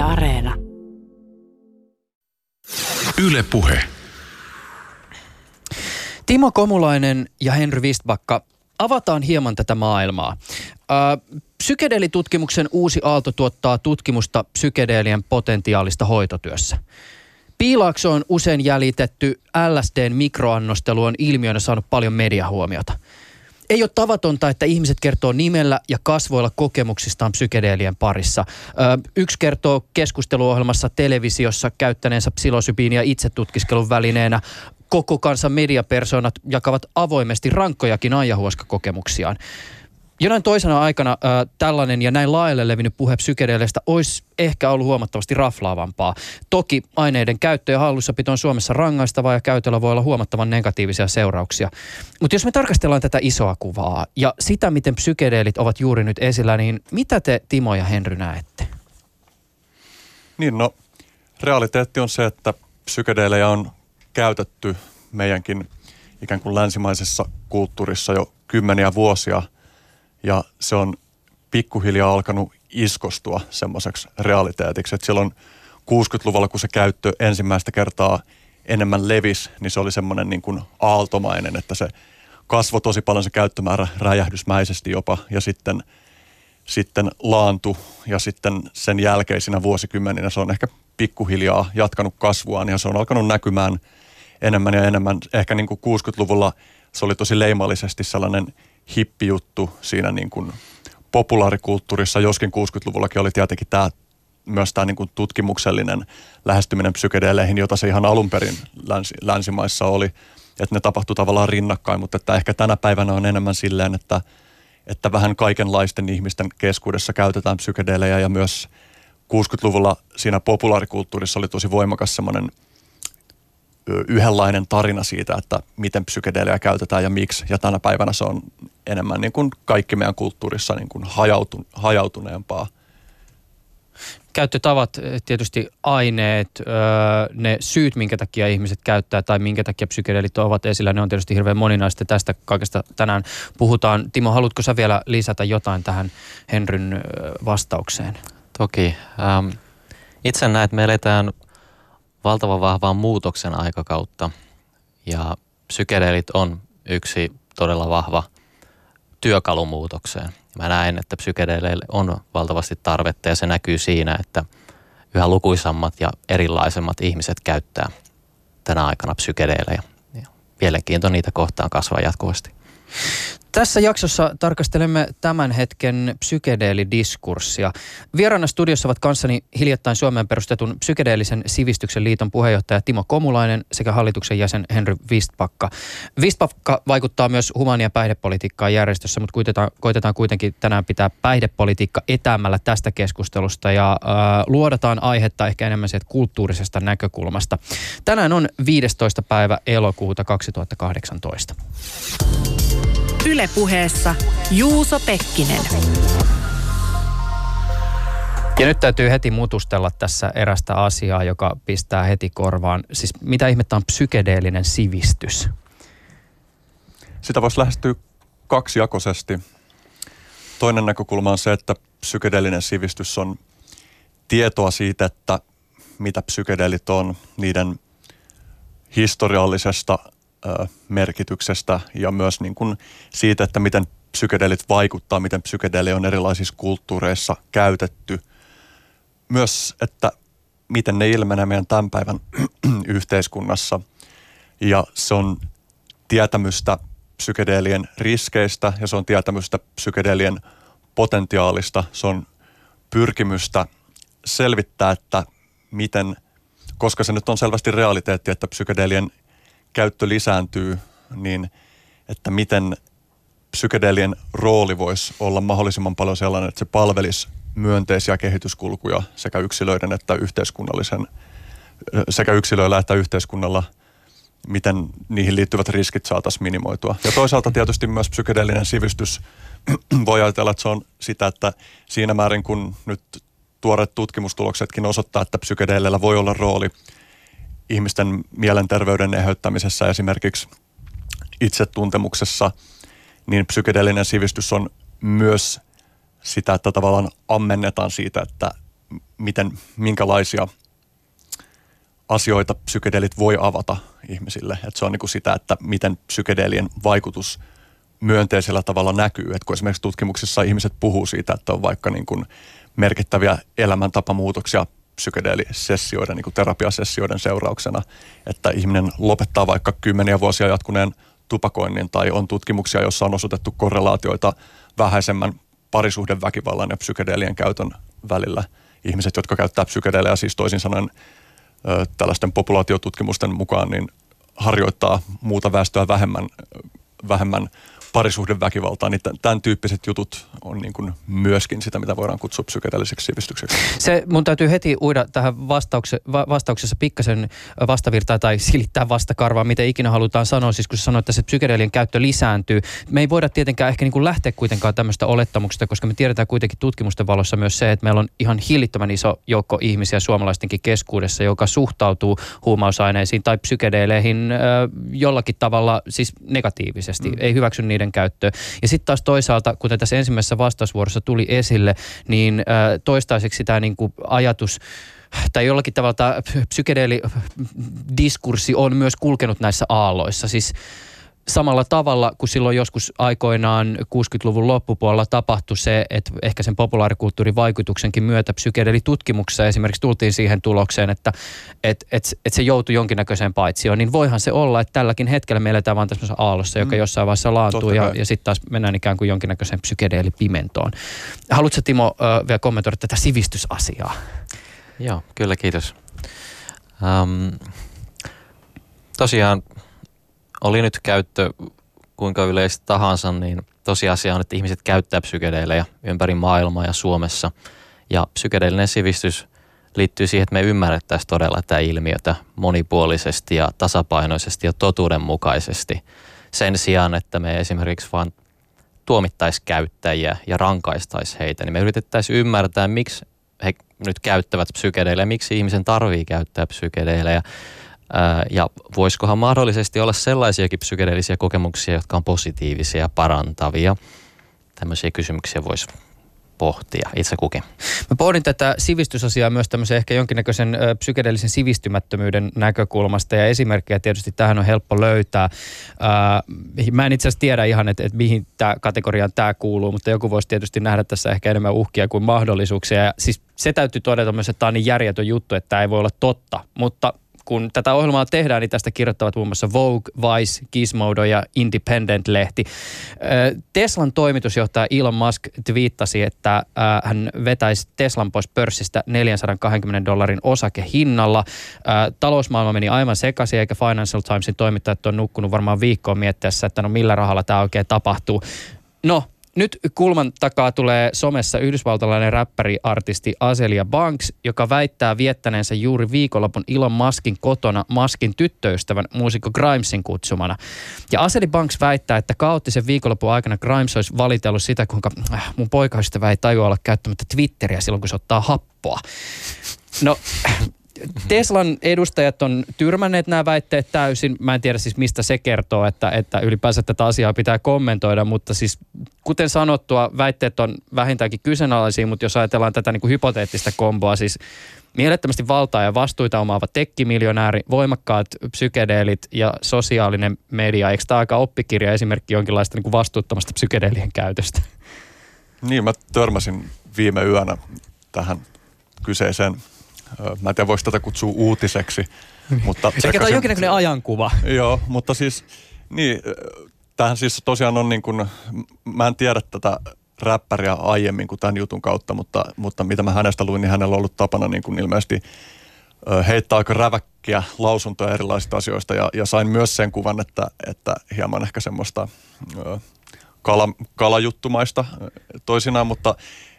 Yle Areena. Yle Puhe. Timo Komulainen ja Henry Wistbakka, avataan hieman tätä maailmaa. Äh, psykedeelitutkimuksen uusi aalto tuottaa tutkimusta psykedeelien potentiaalista hoitotyössä. Piilaakso on usein jäljitetty LSDn mikroannostelu on ilmiönä saanut paljon mediahuomiota. Ei ole tavatonta, että ihmiset kertoo nimellä ja kasvoilla kokemuksistaan psykedeelien parissa. Ö, yksi kertoo keskusteluohjelmassa televisiossa käyttäneensä psilosybiinia itsetutkiskelun välineenä. Koko kansan mediapersonat jakavat avoimesti rankkojakin ajahuoska-kokemuksiaan. Jonain toisena aikana äh, tällainen ja näin laajalle levinnyt puhe psykedeleistä olisi ehkä ollut huomattavasti raflaavampaa. Toki aineiden käyttö ja hallussapito on Suomessa rangaistavaa ja käytöllä voi olla huomattavan negatiivisia seurauksia. Mutta jos me tarkastellaan tätä isoa kuvaa ja sitä, miten psykedeelit ovat juuri nyt esillä, niin mitä te Timo ja Henry näette? Niin no, realiteetti on se, että psykedeelejä on käytetty meidänkin ikään kuin länsimaisessa kulttuurissa jo kymmeniä vuosia – ja se on pikkuhiljaa alkanut iskostua semmoiseksi realiteetiksi. Että silloin 60-luvulla, kun se käyttö ensimmäistä kertaa enemmän levis, niin se oli semmoinen niin kuin aaltomainen, että se kasvoi tosi paljon se käyttömäärä räjähdysmäisesti jopa ja sitten, sitten laantu ja sitten sen jälkeisinä vuosikymmeninä se on ehkä pikkuhiljaa jatkanut kasvuaan ja se on alkanut näkymään enemmän ja enemmän. Ehkä niin kuin 60-luvulla se oli tosi leimallisesti sellainen – hippijuttu siinä niin kuin populaarikulttuurissa, joskin 60-luvullakin oli tietenkin tämä myös tämä niin kuin tutkimuksellinen lähestyminen psykedeeleihin, jota se ihan alun perin länsi, länsimaissa oli, että ne tapahtui tavallaan rinnakkain, mutta että ehkä tänä päivänä on enemmän silleen, että, että vähän kaikenlaisten ihmisten keskuudessa käytetään psykedeelejä. Ja myös 60-luvulla siinä populaarikulttuurissa oli tosi voimakas semmoinen – yhdenlainen tarina siitä, että miten psykedelia käytetään ja miksi. Ja tänä päivänä se on enemmän niin kuin kaikki meidän kulttuurissa niin kuin hajautu, hajautuneempaa. Käyttötavat, tietysti aineet, ne syyt, minkä takia ihmiset käyttää tai minkä takia psykedeelit ovat esillä, ne on tietysti hirveän moninaista. Tästä kaikesta tänään puhutaan. Timo, haluatko sä vielä lisätä jotain tähän Henryn vastaukseen? Toki. Ähm, itse näen, että me eletään – valtavan vahvaa muutoksen aikakautta ja psykedeelit on yksi todella vahva työkalu muutokseen. Mä näen, että psykedeleille on valtavasti tarvetta ja se näkyy siinä, että yhä lukuisammat ja erilaisemmat ihmiset käyttää tänä aikana psykedeelejä. Mielenkiinto niitä kohtaan kasvaa jatkuvasti. Tässä jaksossa tarkastelemme tämän hetken psykedeelidiskurssia. Vieraana studiossa ovat kanssani hiljattain Suomeen perustetun psykedeellisen sivistyksen liiton puheenjohtaja Timo Komulainen sekä hallituksen jäsen Henry Wistpakka. Wistpakka vaikuttaa myös humania päihdepolitiikkaa järjestössä, mutta koitetaan, koitetaan kuitenkin tänään pitää päihdepolitiikka etäämällä tästä keskustelusta ja äh, luodataan aihetta ehkä enemmän sieltä kulttuurisesta näkökulmasta. Tänään on 15. päivä elokuuta 2018. Ylepuheessa Juuso Pekkinen. Ja nyt täytyy heti mutustella tässä erästä asiaa, joka pistää heti korvaan. Siis mitä ihmettä on psykedeellinen sivistys? Sitä voisi lähestyä kaksijakoisesti. Toinen näkökulma on se, että psykedeellinen sivistys on tietoa siitä, että mitä psykedeelit on, niiden historiallisesta merkityksestä ja myös niin kuin siitä, että miten psykedeelit vaikuttaa, miten psykedeeli on erilaisissa kulttuureissa käytetty. Myös, että miten ne ilmenee meidän tämän päivän yhteiskunnassa. Ja se on tietämystä psykedeelien riskeistä ja se on tietämystä psykedeelien potentiaalista. Se on pyrkimystä selvittää, että miten, koska se nyt on selvästi realiteetti, että psykedeelien käyttö lisääntyy, niin että miten psykedelien rooli voisi olla mahdollisimman paljon sellainen, että se palvelisi myönteisiä kehityskulkuja sekä yksilöiden että yhteiskunnallisen, sekä yksilöillä että yhteiskunnalla, miten niihin liittyvät riskit saataisiin minimoitua. Ja toisaalta tietysti myös psykedeellinen sivistys voi ajatella, että se on sitä, että siinä määrin kun nyt tuoreet tutkimustuloksetkin osoittaa, että psykedeelillä voi olla rooli – ihmisten mielenterveyden eheyttämisessä esimerkiksi itsetuntemuksessa, niin psykedeellinen sivistys on myös sitä, että tavallaan ammennetaan siitä, että miten, minkälaisia asioita psykedeelit voi avata ihmisille. Et se on niin kuin sitä, että miten psykedeelien vaikutus myönteisellä tavalla näkyy. Et kun esimerkiksi tutkimuksissa ihmiset puhuu siitä, että on vaikka niin kuin merkittäviä elämäntapamuutoksia psykedeelisessioiden, niin kuin terapiasessioiden seurauksena, että ihminen lopettaa vaikka kymmeniä vuosia jatkuneen tupakoinnin tai on tutkimuksia, joissa on osoitettu korrelaatioita vähäisemmän parisuhdeväkivallan ja psykedeelien käytön välillä. Ihmiset, jotka käyttää psykedeeleja, siis toisin sanoen tällaisten populaatiotutkimusten mukaan, niin harjoittaa muuta väestöä vähemmän, vähemmän parisuhdeväkivaltaa, niin tämän tyyppiset jutut on niin kuin myöskin sitä, mitä voidaan kutsua psykedeelliseksi sivistykseksi. Se mun täytyy heti uida tähän vastaukse, va, vastauksessa pikkasen vastavirtaa tai silittää vastakarvaa, miten ikinä halutaan sanoa. Siis kun sä sanoit, että se psykedeelien käyttö lisääntyy. Me ei voida tietenkään ehkä niin kuin lähteä kuitenkaan tämmöistä olettamuksesta, koska me tiedetään kuitenkin tutkimusten valossa myös se, että meillä on ihan hillittömän iso joukko ihmisiä suomalaistenkin keskuudessa, joka suhtautuu huumausaineisiin tai psykedeeleihin äh, jollakin tavalla siis negatiivisesti. Mm. Ei hyväksy niitä niiden käyttöön. Ja sitten taas toisaalta, kuten tässä ensimmäisessä vastausvuorossa tuli esille, niin toistaiseksi tämä niinku ajatus tai jollakin tavalla tämä psykedeelidiskurssi on myös kulkenut näissä aalloissa. Siis samalla tavalla kuin silloin joskus aikoinaan 60-luvun loppupuolella tapahtui se, että ehkä sen populaarikulttuurin vaikutuksenkin myötä psykedeelitutkimuksessa esimerkiksi tultiin siihen tulokseen, että et, et, et se joutui jonkinnäköiseen paitsioon, niin voihan se olla, että tälläkin hetkellä me eletään vaan tässä aallossa, joka mm. jossain vaiheessa laantuu ja, ja sitten taas mennään ikään kuin jonkinnäköiseen psykedeelipimentoon. Haluatko Timo äh, vielä kommentoida tätä sivistysasiaa? Joo, kyllä kiitos. Um, tosiaan oli nyt käyttö kuinka yleistä tahansa, niin tosiasia on, että ihmiset käyttää psykedeelejä ympäri maailmaa ja Suomessa. Ja psykedeellinen sivistys liittyy siihen, että me ymmärrettäisiin todella tätä ilmiötä monipuolisesti ja tasapainoisesti ja totuudenmukaisesti. Sen sijaan, että me esimerkiksi vaan tuomittaisiin käyttäjiä ja rankaistaisiin heitä, niin me yritettäisiin ymmärtää, miksi he nyt käyttävät psykedeilejä, miksi ihmisen tarvii käyttää psykedeilejä ja voisikohan mahdollisesti olla sellaisiakin psykedeellisiä kokemuksia, jotka on positiivisia ja parantavia? Tämmöisiä kysymyksiä voisi pohtia itse kukin. Mä pohdin tätä sivistysasiaa myös tämmöisen ehkä jonkinnäköisen psykedeellisen sivistymättömyyden näkökulmasta ja esimerkkejä tietysti tähän on helppo löytää. Mä en itse asiassa tiedä ihan, että, että mihin tämä kategoriaan tämä kuuluu, mutta joku voisi tietysti nähdä tässä ehkä enemmän uhkia kuin mahdollisuuksia. Ja siis se täytyy todeta myös, että tämä on niin järjetön juttu, että tämä ei voi olla totta, mutta kun tätä ohjelmaa tehdään, niin tästä kirjoittavat muun muassa Vogue, Vice, Gizmodo ja Independent-lehti. Teslan toimitusjohtaja Elon Musk twiittasi, että hän vetäisi Teslan pois pörssistä 420 dollarin osakehinnalla. Talousmaailma meni aivan sekaisin, eikä Financial Timesin toimittajat on nukkunut varmaan viikkoon miettiessä, että no millä rahalla tämä oikein tapahtuu. No, nyt kulman takaa tulee somessa yhdysvaltalainen räppäri-artisti Azelia Banks, joka väittää viettäneensä juuri viikonlopun Elon Muskin kotona Muskin tyttöystävän muusikko Grimesin kutsumana. Ja Aseli Banks väittää, että kaoottisen viikonlopun aikana Grimes olisi valitellut sitä, kuinka äh, mun poikaystävä ei tajua olla käyttämättä Twitteriä silloin, kun se ottaa happoa. No, Teslan edustajat on tyrmänneet nämä väitteet täysin. Mä en tiedä siis mistä se kertoo, että, että ylipäänsä tätä asiaa pitää kommentoida, mutta siis kuten sanottua, väitteet on vähintäänkin kyseenalaisia, mutta jos ajatellaan tätä niin kuin hypoteettista komboa, siis mielettömästi valtaa ja vastuita omaava tekkimiljonääri, voimakkaat psykedeelit ja sosiaalinen media. Eikö tämä aika oppikirja esimerkki jonkinlaista niin kuin vastuuttomasta psykedeelien käytöstä? Niin, mä törmäsin viime yönä tähän kyseiseen Mä en tiedä, voiko tätä kutsua uutiseksi. mutta Ehkä tämä on jonkinlainen ajankuva. Joo, mutta siis, niin, tähän siis tosiaan on niin kuin, mä en tiedä tätä räppäriä aiemmin kuin tämän jutun kautta, mutta, mutta mitä mä hänestä luin, niin hänellä on ollut tapana niin kuin ilmeisesti heittää aika räväkkiä lausuntoja erilaisista asioista ja, ja sain myös sen kuvan, että, että hieman ehkä semmoista kala, kalajuttumaista toisinaan, mutta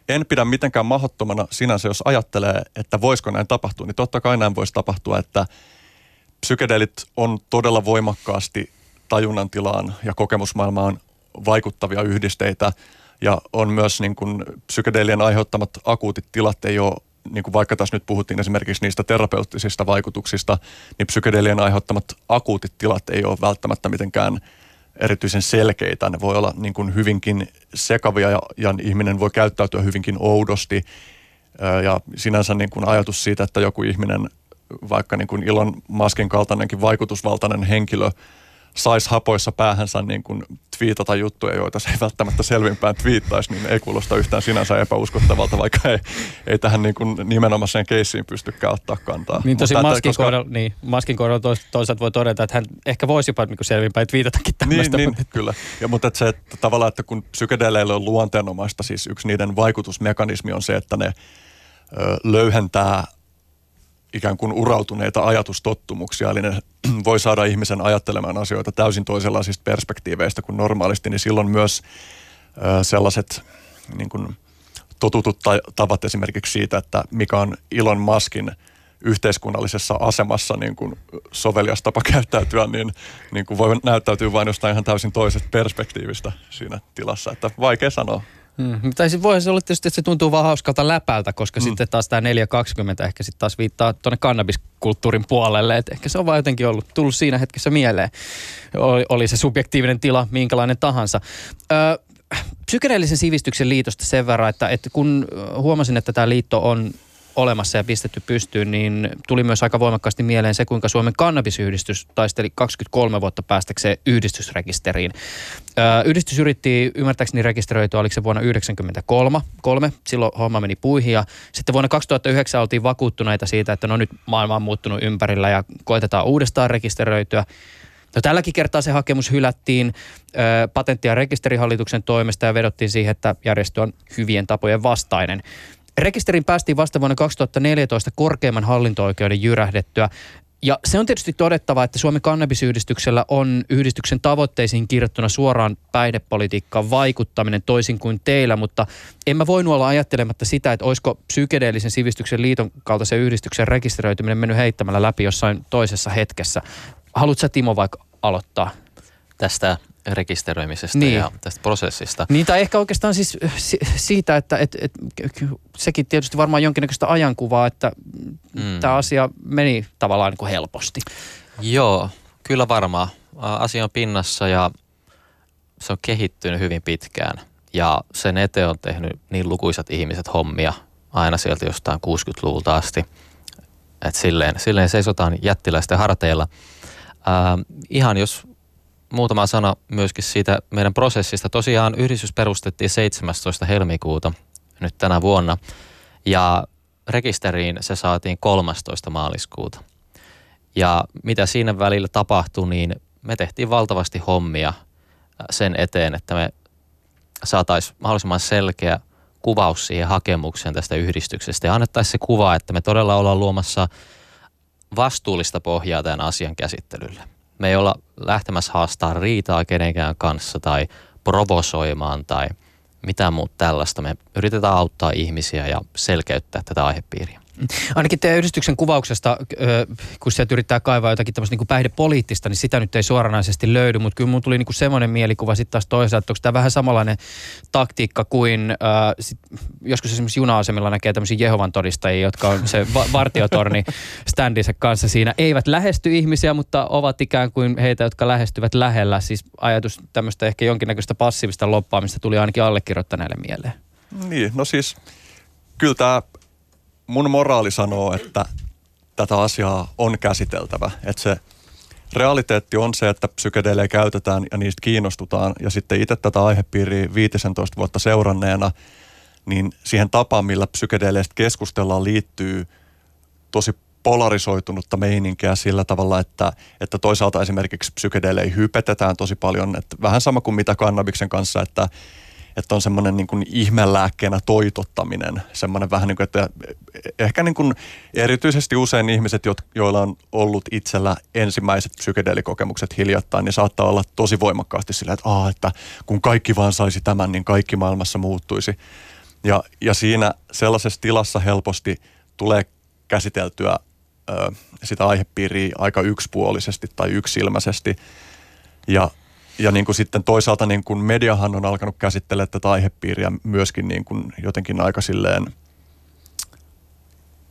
en pidä mitenkään mahdottomana sinänsä, jos ajattelee, että voisiko näin tapahtua, niin totta kai näin voisi tapahtua, että psykedeelit on todella voimakkaasti tajunnan tilaan ja kokemusmaailmaan vaikuttavia yhdisteitä. Ja on myös niin kuin psykedeelien aiheuttamat akuutit tilat ei ole niin kuin vaikka tässä nyt puhuttiin esimerkiksi niistä terapeuttisista vaikutuksista, niin psykedeelien aiheuttamat akuutit tilat ei ole välttämättä mitenkään – erityisen selkeitä. Ne voi olla niin kuin hyvinkin sekavia ja, ja ihminen voi käyttäytyä hyvinkin oudosti. Ja sinänsä niin kuin ajatus siitä, että joku ihminen, vaikka niin kuin Elon Muskin kaltainenkin vaikutusvaltainen henkilö, saisi hapoissa päähänsä niin kuin twiitata juttuja, joita se ei välttämättä selvinpäin twiittaisi, niin ei kuulosta yhtään sinänsä epäuskottavalta, vaikka ei, ei tähän niin kuin nimenomaiseen keissiin pystykään ottaa kantaa. Niin tosi Maskin, koska... kohdalla, niin, Maskin kohdalla toisaalta voi todeta, että hän ehkä voisi jopa niin selvinpäin twiitatakin tämmöistä. Niin, niin kyllä. Ja, mutta että se, että tavallaan, että kun psykedeleille on luonteenomaista, siis yksi niiden vaikutusmekanismi on se, että ne ö, löyhentää ikään kuin urautuneita ajatustottumuksia, eli ne voi saada ihmisen ajattelemaan asioita täysin toisenlaisista perspektiiveistä kuin normaalisti, niin silloin myös sellaiset niin kuin totutut tavat esimerkiksi siitä, että mikä on Elon Muskin yhteiskunnallisessa asemassa niin kuin sovelias tapa käyttäytyä, niin, niin kuin voi näyttäytyä vain jostain ihan täysin toisesta perspektiivistä siinä tilassa, että vaikea sanoa. Mm. Tai siis voihan se olla tietysti, että se tuntuu vaan hauskalta läpältä, koska mm. sitten taas tämä 420 ehkä sitten taas viittaa tuonne kannabiskulttuurin puolelle. Että ehkä se on vaan jotenkin ollut, tullut siinä hetkessä mieleen. Oli, oli se subjektiivinen tila minkälainen tahansa. Öö, psykedeellisen sivistyksen liitosta sen verran, että, että kun huomasin, että tämä liitto on olemassa ja pistetty pystyyn, niin tuli myös aika voimakkaasti mieleen se, kuinka Suomen kannabisyhdistys taisteli 23 vuotta päästäkseen yhdistysrekisteriin. Ö, yhdistys yritti ymmärtääkseni rekisteröityä, oliko se vuonna 1993, kolme, silloin homma meni puihin ja sitten vuonna 2009 oltiin vakuuttuneita siitä, että no nyt maailma on muuttunut ympärillä ja koetetaan uudestaan rekisteröityä. No, tälläkin kertaa se hakemus hylättiin ö, patentti- ja rekisterihallituksen toimesta ja vedottiin siihen, että järjestö on hyvien tapojen vastainen. Rekisterin päästiin vasta vuonna 2014 korkeimman hallinto-oikeuden jyrähdettyä. Ja se on tietysti todettava, että Suomen kannabisyhdistyksellä on yhdistyksen tavoitteisiin kirjattuna suoraan päihdepolitiikkaan vaikuttaminen toisin kuin teillä, mutta en mä voinut olla ajattelematta sitä, että olisiko psykedeellisen sivistyksen liiton kaltaisen yhdistyksen rekisteröityminen mennyt heittämällä läpi jossain toisessa hetkessä. Haluatko Timo vaikka aloittaa? Tästä rekisteröimisestä niin. ja tästä prosessista. Niin, tai ehkä oikeastaan siis siitä, että et, et, sekin tietysti varmaan jonkinnäköistä ajankuvaa, että mm. tämä asia meni tavallaan niin kuin helposti. Joo, kyllä varmaan. Asia on pinnassa ja se on kehittynyt hyvin pitkään. Ja sen eteen on tehnyt niin lukuisat ihmiset hommia aina sieltä jostain 60-luvulta asti. Että silleen, silleen seisotaan jättiläisten harteilla. Äh, ihan jos muutama sana myöskin siitä meidän prosessista. Tosiaan yhdistys perustettiin 17. helmikuuta nyt tänä vuonna ja rekisteriin se saatiin 13. maaliskuuta. Ja mitä siinä välillä tapahtui, niin me tehtiin valtavasti hommia äh, sen eteen, että me saataisiin mahdollisimman selkeä kuvaus siihen hakemukseen tästä yhdistyksestä ja annettaisiin se kuva, että me todella ollaan luomassa vastuullista pohjaa tämän asian käsittelylle. Me ei olla lähtemässä haastaa riitaa kenenkään kanssa tai provosoimaan tai mitään muuta tällaista. Me yritetään auttaa ihmisiä ja selkeyttää tätä aihepiiriä. Ainakin teidän yhdistyksen kuvauksesta, kun sieltä yrittää kaivaa jotakin tämmöistä niin päihdepoliittista, niin sitä nyt ei suoranaisesti löydy, mutta kyllä mun tuli niin kuin semmoinen mielikuva sitten taas toisaalta, että onko tämä vähän samanlainen taktiikka kuin äh, sit, joskus esimerkiksi juna-asemilla näkee tämmöisiä Jehovan todistajia, jotka on se va- vartiotorni standinsa kanssa siinä, eivät lähesty ihmisiä, mutta ovat ikään kuin heitä, jotka lähestyvät lähellä. Siis ajatus tämmöistä ehkä jonkinnäköistä passiivista loppaamista tuli ainakin allekirjoittaneelle mieleen. Niin, no siis kyllä tämä mun moraali sanoo, että tätä asiaa on käsiteltävä. Että se realiteetti on se, että psykedeelejä käytetään ja niistä kiinnostutaan. Ja sitten itse tätä aihepiiriä 15 vuotta seuranneena, niin siihen tapaan, millä psykedeeleistä keskustellaan, liittyy tosi polarisoitunutta meininkiä sillä tavalla, että, että toisaalta esimerkiksi psykedeelejä hypetetään tosi paljon. Että vähän sama kuin mitä kannabiksen kanssa, että että on semmoinen niin kuin ihmelääkkeenä toitottaminen, semmoinen vähän niin kuin, että ehkä niin kuin erityisesti usein ihmiset, joilla on ollut itsellä ensimmäiset psykedeelikokemukset hiljattain, niin saattaa olla tosi voimakkaasti sillä, että, Aa, että kun kaikki vaan saisi tämän, niin kaikki maailmassa muuttuisi. Ja, ja siinä sellaisessa tilassa helposti tulee käsiteltyä ö, sitä aihepiiriä aika yksipuolisesti tai yksilmäisesti. Ja ja niin kuin sitten toisaalta niin kuin mediahan on alkanut käsittelemään tätä aihepiiriä myöskin niin kuin jotenkin aika silleen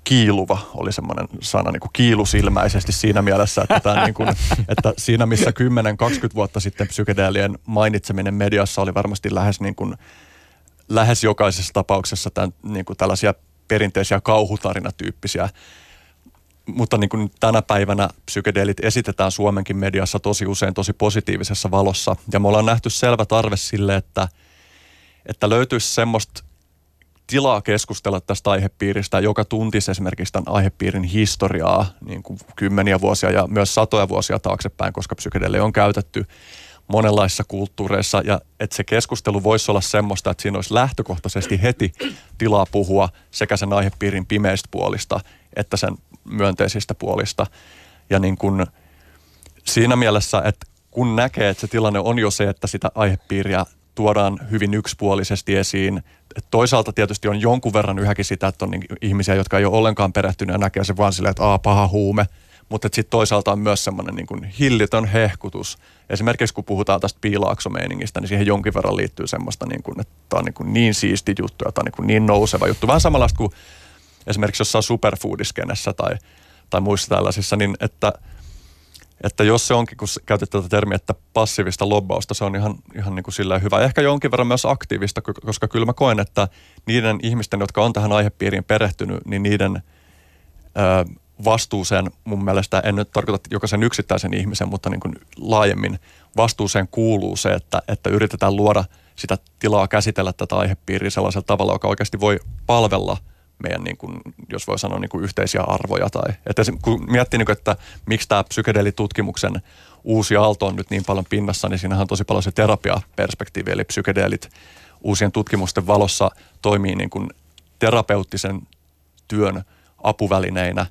kiiluva oli semmoinen sana, niin kuin kiilusilmäisesti siinä mielessä, että, tämä niin kuin, että siinä missä 10-20 vuotta sitten psykedeelien mainitseminen mediassa oli varmasti lähes, niin kuin, lähes jokaisessa tapauksessa tämän, niin kuin tällaisia perinteisiä kauhutarinatyyppisiä mutta niin kuin tänä päivänä psykedeelit esitetään Suomenkin mediassa tosi usein tosi positiivisessa valossa. Ja me ollaan nähty selvä tarve sille, että, että löytyisi semmoista tilaa keskustella tästä aihepiiristä, joka tuntisi esimerkiksi tämän aihepiirin historiaa niin kuin kymmeniä vuosia ja myös satoja vuosia taaksepäin, koska psykedeeli on käytetty monenlaisissa kulttuureissa ja että se keskustelu voisi olla semmoista, että siinä olisi lähtökohtaisesti heti tilaa puhua sekä sen aihepiirin pimeistä puolista että sen myönteisistä puolista. Ja niin kuin siinä mielessä, että kun näkee, että se tilanne on jo se, että sitä aihepiiriä tuodaan hyvin yksipuolisesti esiin. Toisaalta tietysti on jonkun verran yhäkin sitä, että on niin ihmisiä, jotka ei ole ollenkaan perehtynyt ja näkee se vaan silleen, että Aa, paha huume. Mutta sitten toisaalta on myös semmoinen niin hillitön hehkutus. Esimerkiksi kun puhutaan tästä piilaaksomeiningistä, niin siihen jonkin verran liittyy semmoista, niin kuin, että tämä on niin, niin siisti juttu ja tämä on niin, niin nouseva juttu. Vähän samanlaista kuin esimerkiksi jossain superfoodiskenessä tai, tai muissa tällaisissa, niin että, että jos se onkin, kun käytit tätä termiä, että passiivista lobbausta, se on ihan, ihan niin kuin silleen hyvä. Ehkä jonkin verran myös aktiivista, koska kyllä mä koen, että niiden ihmisten, jotka on tähän aihepiiriin perehtynyt, niin niiden ö, vastuuseen mun mielestä, en nyt tarkoita jokaisen yksittäisen ihmisen, mutta niin kuin laajemmin vastuuseen kuuluu se, että, että yritetään luoda sitä tilaa käsitellä tätä aihepiiriä sellaisella tavalla, joka oikeasti voi palvella – meidän, niin kuin, jos voi sanoa, niin kuin yhteisiä arvoja. Tai, että kun miettii, niin kuin, että miksi tämä psykedeelitutkimuksen uusi aalto on nyt niin paljon pinnassa, niin siinähän on tosi paljon se terapiaperspektiivi, eli psykedeelit uusien tutkimusten valossa toimii niin kuin terapeuttisen työn apuvälineinä.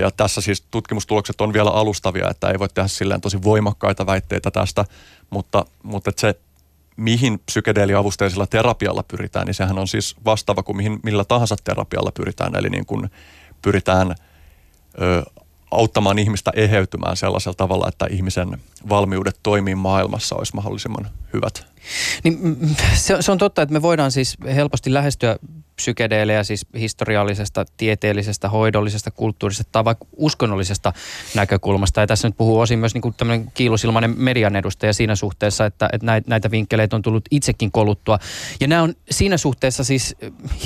Ja tässä siis tutkimustulokset on vielä alustavia, että ei voi tehdä silleen tosi voimakkaita väitteitä tästä, mutta, mutta että se mihin psykedeeliavusteisella terapialla pyritään, niin sehän on siis vastaava kuin mihin, millä tahansa terapialla pyritään. Eli niin kuin pyritään ö, auttamaan ihmistä eheytymään sellaisella tavalla, että ihmisen valmiudet toimii maailmassa olisi mahdollisimman hyvät. Niin, mm, mm, se, se on totta, että me voidaan siis helposti lähestyä psykedeelejä siis historiallisesta, tieteellisestä, hoidollisesta, kulttuurisesta tai vaikka uskonnollisesta näkökulmasta. Ja tässä nyt puhuu osin myös niin tämmöinen kiilusilmainen median edustaja siinä suhteessa, että, että näitä, vinkkeleitä on tullut itsekin koluttua. Ja nämä on siinä suhteessa siis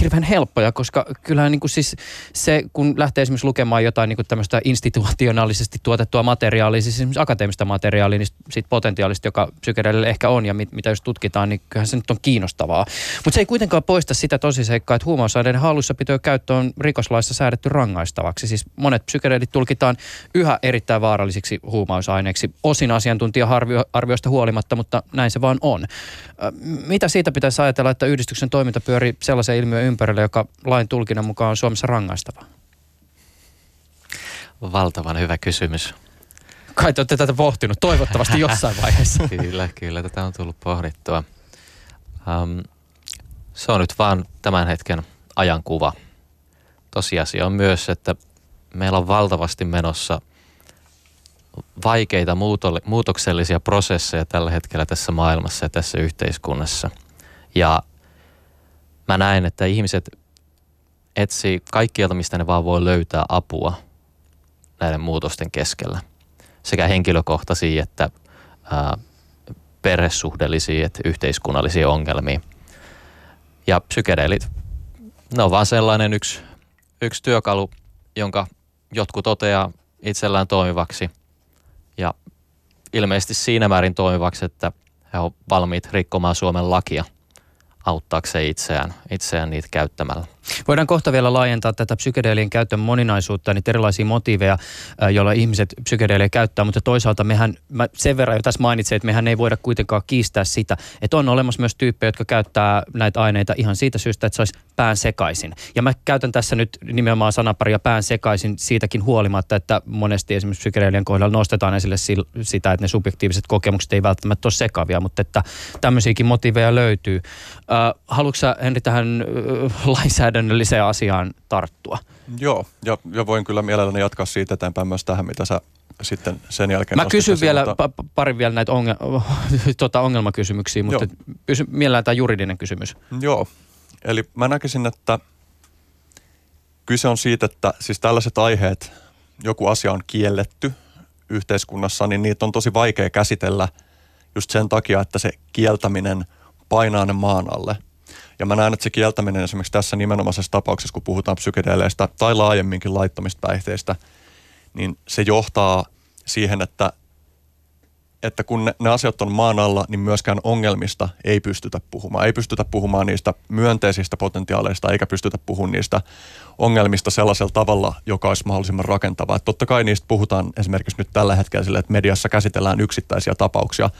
hirveän helppoja, koska kyllähän niin kuin siis se, kun lähtee esimerkiksi lukemaan jotain niin kuin tämmöistä institutionaalisesti tuotettua materiaalia, siis esimerkiksi akateemista materiaalia, niin siitä potentiaalista, joka psykedeelille ehkä on ja mit, mitä jos tutkitaan, niin kyllähän se nyt on kiinnostavaa. Mutta se ei kuitenkaan poista sitä tosiseikkaa, että huumausaineiden hallussapito ja käyttö on rikoslaissa säädetty rangaistavaksi. Siis monet psykedeelit tulkitaan yhä erittäin vaarallisiksi huumausaineiksi, osin asiantuntija-arvioista huolimatta, mutta näin se vaan on. Mitä siitä pitäisi ajatella, että yhdistyksen toiminta pyörii sellaisen ilmiön ympärille, joka lain tulkinnan mukaan on Suomessa rangaistavaa? Valtavan hyvä kysymys. Kai te olette tätä pohtinut toivottavasti jossain vaiheessa. kyllä, kyllä. Tätä on tullut pohdittua. Um, se on nyt vaan tämän hetken ajankuva. Tosiasia on myös, että meillä on valtavasti menossa vaikeita muutoksellisia prosesseja tällä hetkellä tässä maailmassa ja tässä yhteiskunnassa. Ja mä näen, että ihmiset etsii kaikkialta, mistä ne vaan voi löytää apua näiden muutosten keskellä. Sekä henkilökohtaisia että ää, perhesuhdellisia että yhteiskunnallisia ongelmia – ja psykedeelit, ne on vaan sellainen yksi, yksi työkalu, jonka jotkut toteaa itsellään toimivaksi ja ilmeisesti siinä määrin toimivaksi, että he ovat valmiit rikkomaan Suomen lakia – auttaakseen itseään, itseään niitä käyttämällä. Voidaan kohta vielä laajentaa tätä psykedeelien käytön moninaisuutta, niitä erilaisia motiiveja, joilla ihmiset psykedeelejä käyttää, mutta toisaalta mehän, mä sen verran jo tässä mainitsin, että mehän ei voida kuitenkaan kiistää sitä, että on olemassa myös tyyppejä, jotka käyttää näitä aineita ihan siitä syystä, että se olisi pään sekaisin. Ja mä käytän tässä nyt nimenomaan sanaparia pään sekaisin siitäkin huolimatta, että monesti esimerkiksi psykedeelien kohdalla nostetaan esille sitä, että ne subjektiiviset kokemukset ei välttämättä ole sekavia, mutta että tämmöisiäkin motiiveja löytyy. Äh, haluatko sä, Henri, tähän äh, lainsäädännölliseen asiaan tarttua? Joo, ja, ja voin kyllä mielelläni jatkaa siitä eteenpäin myös tähän, mitä sä sitten sen jälkeen Mä kysyn esiin, vielä mutta... pa- pari vielä näitä onge- tota ongelmakysymyksiä, mutta pysy mielellään tämä juridinen kysymys. Joo, eli mä näkisin, että kyse on siitä, että siis tällaiset aiheet, joku asia on kielletty yhteiskunnassa, niin niitä on tosi vaikea käsitellä just sen takia, että se kieltäminen – painaa ne maan alle. Ja mä näen, että se kieltäminen esimerkiksi tässä nimenomaisessa tapauksessa, kun puhutaan psykedeleistä tai laajemminkin laittomista päihteistä, niin se johtaa siihen, että että kun ne, asiat on maan alla, niin myöskään ongelmista ei pystytä puhumaan. Ei pystytä puhumaan niistä myönteisistä potentiaaleista, eikä pystytä puhumaan niistä ongelmista sellaisella tavalla, joka olisi mahdollisimman rakentava. Että totta kai niistä puhutaan esimerkiksi nyt tällä hetkellä sille, että mediassa käsitellään yksittäisiä tapauksia,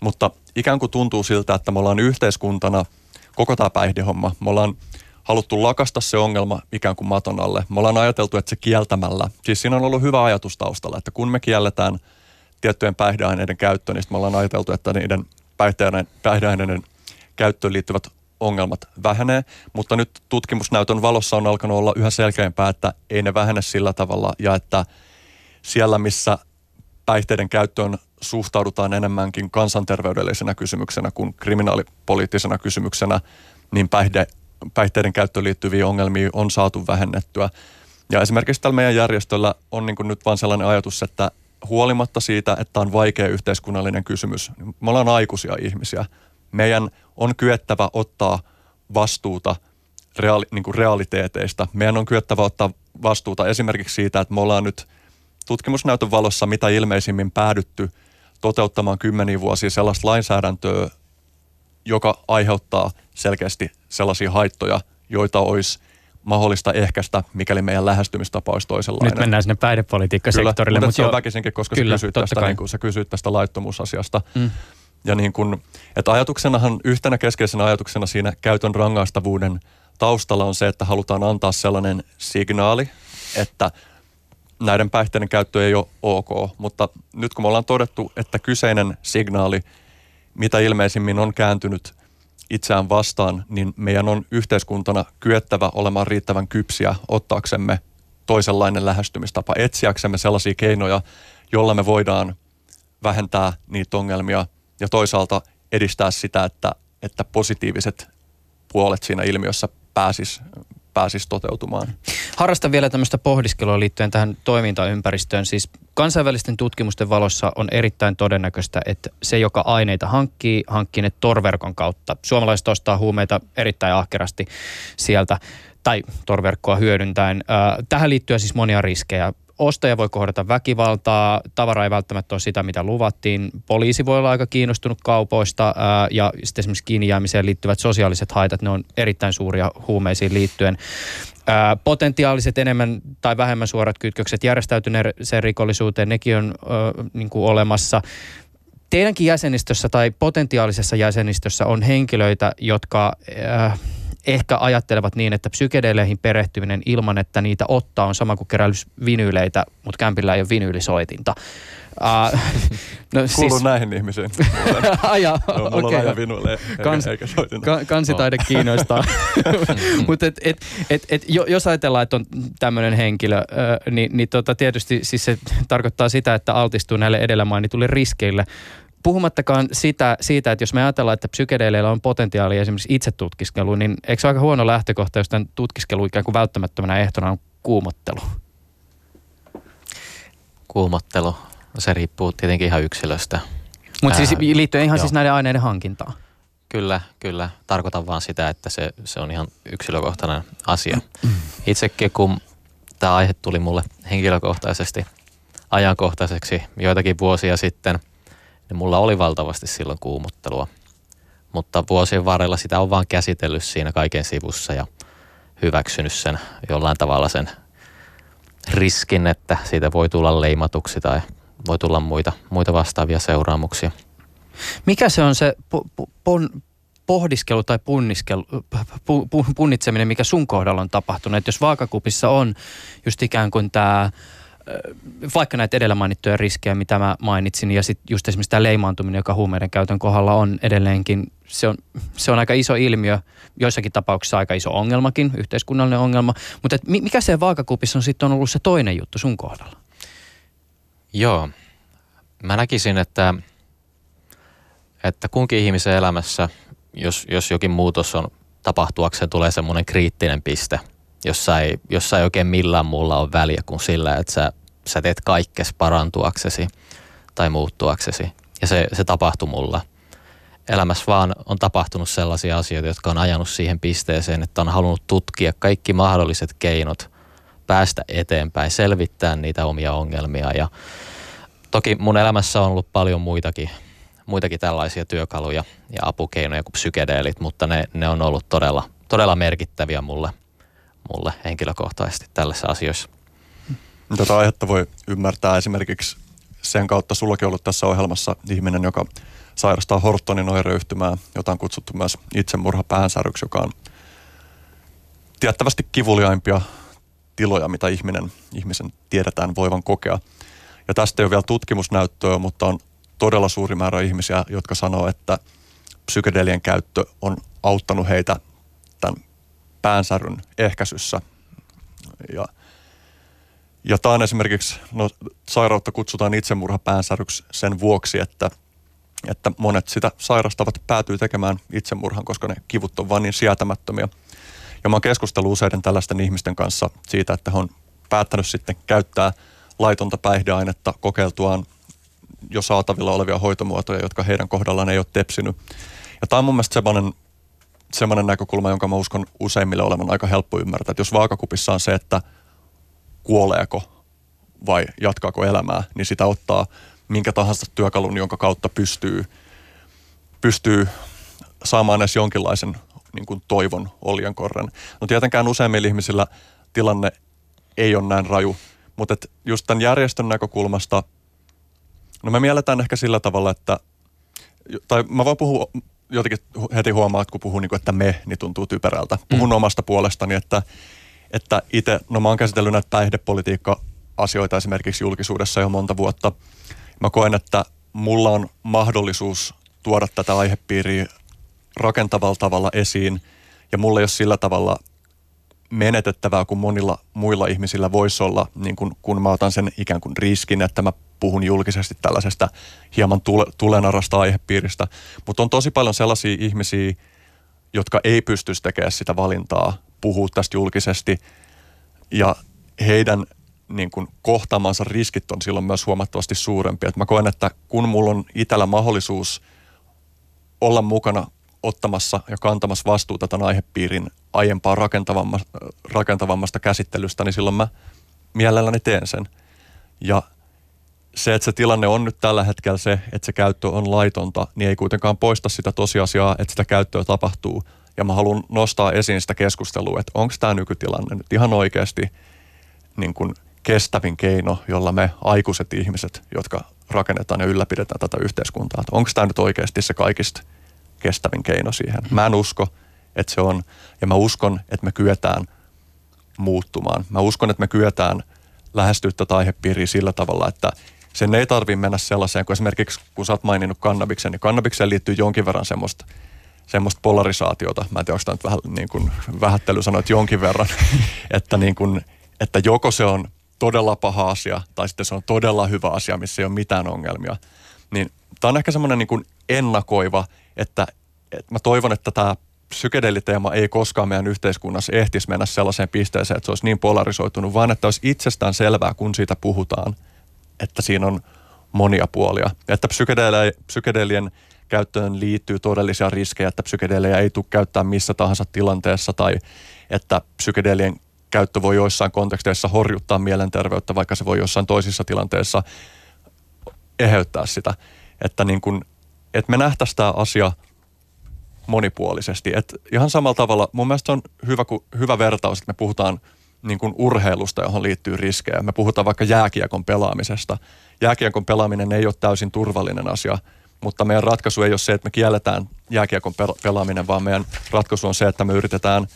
mutta ikään kuin tuntuu siltä, että me ollaan yhteiskuntana, koko tämä päihdehomma, me ollaan haluttu lakasta se ongelma ikään kuin maton alle. Me ollaan ajateltu, että se kieltämällä, siis siinä on ollut hyvä ajatus taustalla, että kun me kielletään – tiettyjen päihdeaineiden käyttö, niin me ollaan ajateltu, että niiden päihdeaineiden, päihdeaineiden käyttöön liittyvät ongelmat vähenee, mutta nyt tutkimusnäytön valossa on alkanut olla yhä selkeämpää, että ei ne vähene sillä tavalla ja että siellä, missä päihteiden käyttöön suhtaudutaan enemmänkin kansanterveydellisenä kysymyksenä kuin kriminaalipoliittisena kysymyksenä, niin päihde, päihteiden käyttöön liittyviä ongelmia on saatu vähennettyä. Ja esimerkiksi tällä meidän järjestöllä on niin nyt vain sellainen ajatus, että huolimatta siitä, että on vaikea yhteiskunnallinen kysymys, me ollaan aikuisia ihmisiä. Meidän on kyettävä ottaa vastuuta reaali, niin kuin realiteeteista. Meidän on kyettävä ottaa vastuuta esimerkiksi siitä, että me ollaan nyt tutkimusnäytön valossa mitä ilmeisimmin päädytty toteuttamaan kymmeniä vuosia sellaista lainsäädäntöä, joka aiheuttaa selkeästi sellaisia haittoja, joita olisi – mahdollista ehkäistä, mikäli meidän lähestymistapa olisi toisenlainen. Nyt mennään sinne päihdepolitiikkasektorille. Kyllä, mutta se on väkisinkin, koska kyllä, sä, kysyit tästä, niin kuin, sä kysyit tästä laittomuusasiasta. Mm. Ja niin kuin, että ajatuksenahan, yhtenä keskeisenä ajatuksena siinä käytön rangaistavuuden taustalla on se, että halutaan antaa sellainen signaali, että näiden päihteiden käyttö ei ole ok. Mutta nyt kun me ollaan todettu, että kyseinen signaali, mitä ilmeisimmin on kääntynyt – itseään vastaan, niin meidän on yhteiskuntana kyettävä olemaan riittävän kypsiä ottaaksemme toisenlainen lähestymistapa, etsiäksemme sellaisia keinoja, joilla me voidaan vähentää niitä ongelmia ja toisaalta edistää sitä, että, että positiiviset puolet siinä ilmiössä pääsis, pääsis toteutumaan. Harrastan vielä tämmöistä pohdiskelua liittyen tähän toimintaympäristöön. Siis kansainvälisten tutkimusten valossa on erittäin todennäköistä, että se, joka aineita hankkii, hankkii ne torverkon kautta. Suomalaiset ostaa huumeita erittäin ahkerasti sieltä tai torverkkoa hyödyntäen. Tähän liittyy siis monia riskejä ostaja voi kohdata väkivaltaa, tavara ei välttämättä ole sitä, mitä luvattiin. Poliisi voi olla aika kiinnostunut kaupoista ää, ja sitten esimerkiksi kiinni jäämiseen liittyvät sosiaaliset haitat, ne on erittäin suuria huumeisiin liittyen. Ää, potentiaaliset enemmän tai vähemmän suorat kytkökset järjestäytyneeseen rikollisuuteen, nekin on ää, niin kuin olemassa. Teidänkin jäsenistössä tai potentiaalisessa jäsenistössä on henkilöitä, jotka... Ää, ehkä ajattelevat niin, että psykedeleihin perehtyminen ilman, että niitä ottaa on sama kuin keräilys vinyyleitä, mutta kämpillä ei ole vinyylisoitinta. Uh, no, Kuulun siis... näihin ihmisiin. Aja, no, mulla okay. on vinuille Kans, eikä ka, kansitaide oh. kiinnostaa. mutta et, et, et, et, jos ajatellaan, että on tämmöinen henkilö, niin, niin tota, tietysti siis se tarkoittaa sitä, että altistuu näille edellä mainituille riskeille. Puhumattakaan sitä, siitä, että jos me ajatellaan, että psykedeleillä on potentiaalia esimerkiksi itsetutkiskeluun, niin eikö se ole aika huono lähtökohta, jos tämän tutkiskelu ikään kuin välttämättömänä ehtona on kuumottelu? Kuumottelu, se riippuu tietenkin ihan yksilöstä. Mutta siis liittyen ihan joo. siis näiden aineiden hankintaan? Kyllä, kyllä. Tarkoitan vaan sitä, että se, se on ihan yksilökohtainen asia. Itsekin kun tämä aihe tuli mulle henkilökohtaisesti ajankohtaiseksi joitakin vuosia sitten – niin mulla oli valtavasti silloin kuumottelua. Mutta vuosien varrella sitä on vaan käsitellyt siinä kaiken sivussa ja hyväksynyt sen jollain tavalla sen riskin, että siitä voi tulla leimatuksi tai voi tulla muita, muita vastaavia seuraamuksia. Mikä se on se po, po, pon, pohdiskelu tai punniskelu, pu, pu, punnitseminen, mikä sun kohdalla on tapahtunut? Että jos vaakakupissa on just ikään kuin tämä vaikka näitä edellä mainittuja riskejä, mitä mä mainitsin, ja sitten just esimerkiksi tämä leimaantuminen, joka huumeiden käytön kohdalla on edelleenkin, se on, se on aika iso ilmiö, joissakin tapauksissa aika iso ongelmakin, yhteiskunnallinen ongelma, mutta et mikä se vaakakupissa on sitten ollut se toinen juttu sun kohdalla? Joo, mä näkisin, että, että kunkin ihmisen elämässä, jos, jos jokin muutos on tapahtuakseen, tulee semmoinen kriittinen piste – jossa ei, jossa ei oikein millään muulla ole väliä kuin sillä, että sä, sä teet kaikkes parantuaksesi tai muuttuaksesi. Ja se, se tapahtui mulla. elämässä vaan on tapahtunut sellaisia asioita, jotka on ajanut siihen pisteeseen, että on halunnut tutkia kaikki mahdolliset keinot päästä eteenpäin, selvittää niitä omia ongelmia ja toki mun elämässä on ollut paljon muitakin, muitakin tällaisia työkaluja ja apukeinoja kuin psykedeelit, mutta ne, ne on ollut todella, todella merkittäviä mulle, mulle henkilökohtaisesti tällaisissa asioissa. Tätä aihetta voi ymmärtää esimerkiksi sen kautta, sullakin ollut tässä ohjelmassa ihminen, joka sairastaa Hortonin oireyhtymää, jota on kutsuttu myös itsemurha päänsäryksi, joka on tiettävästi kivuliaimpia tiloja, mitä ihminen, ihmisen tiedetään voivan kokea. Ja tästä ei ole vielä tutkimusnäyttöä, mutta on todella suuri määrä ihmisiä, jotka sanoo, että psykedelien käyttö on auttanut heitä päänsäryn ehkäisyssä. Ja, ja tämä on esimerkiksi, no, sairautta kutsutaan itsemurha päänsäryksi sen vuoksi, että, että monet sitä sairastavat päätyy tekemään itsemurhan, koska ne kivut on vain niin sietämättömiä. Ja mä oon keskustellut useiden tällaisten ihmisten kanssa siitä, että he on päättänyt sitten käyttää laitonta päihdeainetta kokeiltuaan jo saatavilla olevia hoitomuotoja, jotka heidän kohdallaan ei ole tepsinyt. Ja tämä on mun mielestä semmoinen, semmoinen näkökulma, jonka mä uskon useimmille olevan aika helppo ymmärtää. Että jos vaakakupissa on se, että kuoleeko vai jatkaako elämää, niin sitä ottaa minkä tahansa työkalun, jonka kautta pystyy, pystyy saamaan edes jonkinlaisen niin kuin toivon oljenkorren. No tietenkään useimmilla ihmisillä tilanne ei ole näin raju, mutta et just tämän järjestön näkökulmasta, no me mielletään ehkä sillä tavalla, että, tai mä voin puhua jotenkin heti huomaa, että kun puhun niin kuin, että me, niin tuntuu typerältä. Puhun mm. omasta puolestani, että, että itse, no mä oon käsitellyt näitä päihdepolitiikka-asioita esimerkiksi julkisuudessa jo monta vuotta. Mä koen, että mulla on mahdollisuus tuoda tätä aihepiiriä rakentavalla tavalla esiin ja mulla ei ole sillä tavalla menetettävää kuin monilla muilla ihmisillä voisi olla, niin kun, kun mä otan sen ikään kuin riskin, että mä puhun julkisesti tällaisesta hieman tule, tulenarasta aihepiiristä. Mutta on tosi paljon sellaisia ihmisiä, jotka ei pystyisi tekemään sitä valintaa, puhua tästä julkisesti ja heidän niin kuin kohtaamansa riskit on silloin myös huomattavasti suurempia. Et mä koen, että kun mulla on itsellä mahdollisuus olla mukana ottamassa ja kantamassa vastuuta tämän aihepiirin aiempaa rakentavammasta, rakentavammasta käsittelystä, niin silloin mä mielelläni teen sen. Ja se, että se tilanne on nyt tällä hetkellä se, että se käyttö on laitonta, niin ei kuitenkaan poista sitä tosiasiaa, että sitä käyttöä tapahtuu. Ja mä haluan nostaa esiin sitä keskustelua, että onko tämä nykytilanne nyt ihan oikeasti niin kuin kestävin keino, jolla me aikuiset ihmiset, jotka rakennetaan ja ylläpidetään tätä yhteiskuntaa, onko tämä nyt oikeasti se kaikista kestävin keino siihen. Mä en usko, että se on, ja mä uskon, että me kyetään muuttumaan. Mä uskon, että me kyetään lähestyä tätä aihepiiriä sillä tavalla, että sen ei tarvitse mennä sellaiseen, kun esimerkiksi kun sä oot maininnut kannabiksen, niin kannabikseen liittyy jonkin verran semmoista, semmoista polarisaatiota. Mä en tiedä, onko tämä nyt vähän niin kuin vähättely sanoa, että jonkin verran, että, niin kuin, että joko se on todella paha asia tai sitten se on todella hyvä asia, missä ei ole mitään ongelmia. Niin tämä on ehkä semmoinen niin kuin ennakoiva että, että mä toivon, että tämä psykedeliteema ei koskaan meidän yhteiskunnassa ehtisi mennä sellaiseen pisteeseen, että se olisi niin polarisoitunut, vaan että olisi itsestään selvää, kun siitä puhutaan, että siinä on monia puolia. Että psykedelien käyttöön liittyy todellisia riskejä, että psykedelejä ei tule käyttää missä tahansa tilanteessa tai että psykedelien käyttö voi joissain konteksteissa horjuttaa mielenterveyttä, vaikka se voi jossain toisissa tilanteissa eheyttää sitä. Että niin kuin että me nähtäisiin tämä asia monipuolisesti. Et ihan samalla tavalla, mun mielestä on hyvä, hyvä vertaus, että me puhutaan niin kuin urheilusta, johon liittyy riskejä. Me puhutaan vaikka jääkiekon pelaamisesta. Jääkiekon pelaaminen ei ole täysin turvallinen asia, mutta meidän ratkaisu ei ole se, että me kielletään jääkiekon pelaaminen, vaan meidän ratkaisu on se, että me yritetään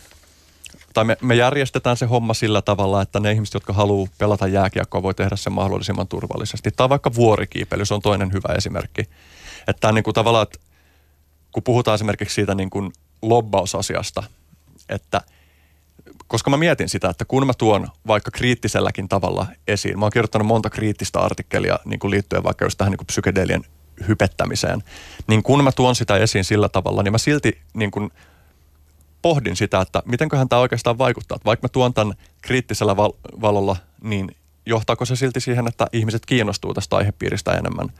tai me, me järjestetään se homma sillä tavalla, että ne ihmiset, jotka haluaa pelata jääkiekkoa, voi tehdä sen mahdollisimman turvallisesti. Tai vaikka vuorikiipeily, se on toinen hyvä esimerkki. Että niin kuin tavallaan, että kun puhutaan esimerkiksi siitä niin kuin lobbausasiasta, että koska mä mietin sitä, että kun mä tuon vaikka kriittiselläkin tavalla esiin, mä oon kirjoittanut monta kriittistä artikkelia niin kuin liittyen vaikka just tähän niin kuin psykedelien hypettämiseen, niin kun mä tuon sitä esiin sillä tavalla, niin mä silti niin kuin pohdin sitä, että mitenköhän tämä oikeastaan vaikuttaa. Vaikka mä tuon tämän kriittisellä val- valolla, niin johtaako se silti siihen, että ihmiset kiinnostuu tästä aihepiiristä enemmän.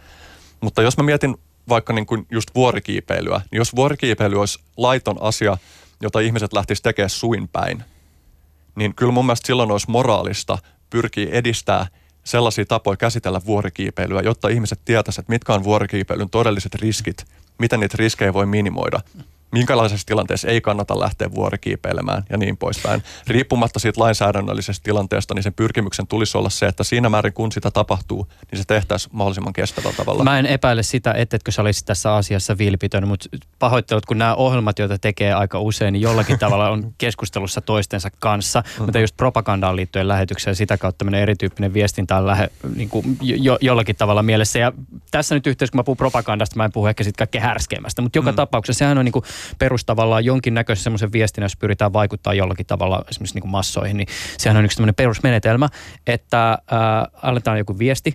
Mutta jos mä mietin vaikka niin kuin just vuorikiipeilyä, niin jos vuorikiipeily olisi laiton asia, jota ihmiset lähtisivät tekemään suin päin, niin kyllä mun mielestä silloin olisi moraalista pyrkiä edistää sellaisia tapoja käsitellä vuorikiipeilyä, jotta ihmiset tietäisivät, mitkä on vuorikiipeilyn todelliset riskit, miten niitä riskejä voi minimoida minkälaisessa tilanteessa ei kannata lähteä vuorikiipeilemään ja niin poispäin. Riippumatta siitä lainsäädännöllisestä tilanteesta, niin sen pyrkimyksen tulisi olla se, että siinä määrin kun sitä tapahtuu, niin se tehtäisiin mahdollisimman kestävällä tavalla. Mä en epäile sitä, ettetkö sä olisi tässä asiassa vilpitön, mutta pahoittelut, kun nämä ohjelmat, joita tekee aika usein, niin jollakin tavalla on keskustelussa toistensa kanssa, mm-hmm. mutta just propagandaan liittyen lähetykseen ja sitä kautta tämmöinen erityyppinen viestintä on lähe, niin kuin jo, jollakin tavalla mielessä. Ja tässä nyt yhteydessä, kun mä puhun propagandasta, mä en puhu ehkä siitä kaikkein härskeimmästä, mutta joka mm. tapauksessa sehän on niin kuin perustavallaan jonkinnäköisen semmoisen viestin, jos pyritään vaikuttaa jollakin tavalla esimerkiksi niin kuin massoihin, niin sehän on yksi tämmöinen perusmenetelmä, että ää, annetaan joku viesti,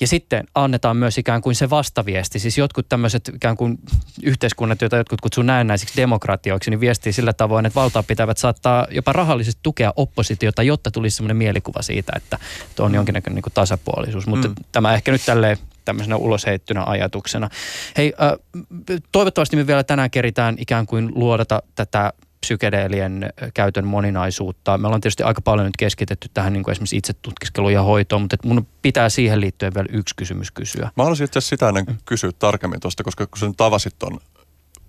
ja sitten annetaan myös ikään kuin se vastaviesti. Siis jotkut tämmöiset ikään kuin yhteiskunnat, joita jotkut kutsuu näennäisiksi demokratioiksi, niin viestii sillä tavoin, että valtaa pitävät saattaa jopa rahallisesti tukea oppositiota, jotta tulisi semmoinen mielikuva siitä, että on jonkinnäköinen niin kuin tasapuolisuus. Mutta mm. tämä ehkä nyt tälleen tämmöisenä ulosheittynä ajatuksena. Hei, toivottavasti me vielä tänään keritään ikään kuin luodata tätä psykedeelien käytön moninaisuutta. Me ollaan tietysti aika paljon nyt keskitetty tähän niin kuin esimerkiksi itse tutkiskeluun ja hoitoon, mutta mun pitää siihen liittyen vielä yksi kysymys kysyä. Mä haluaisin itse sitä ennen kysyä tarkemmin tuosta, koska kun sä tavasit tuon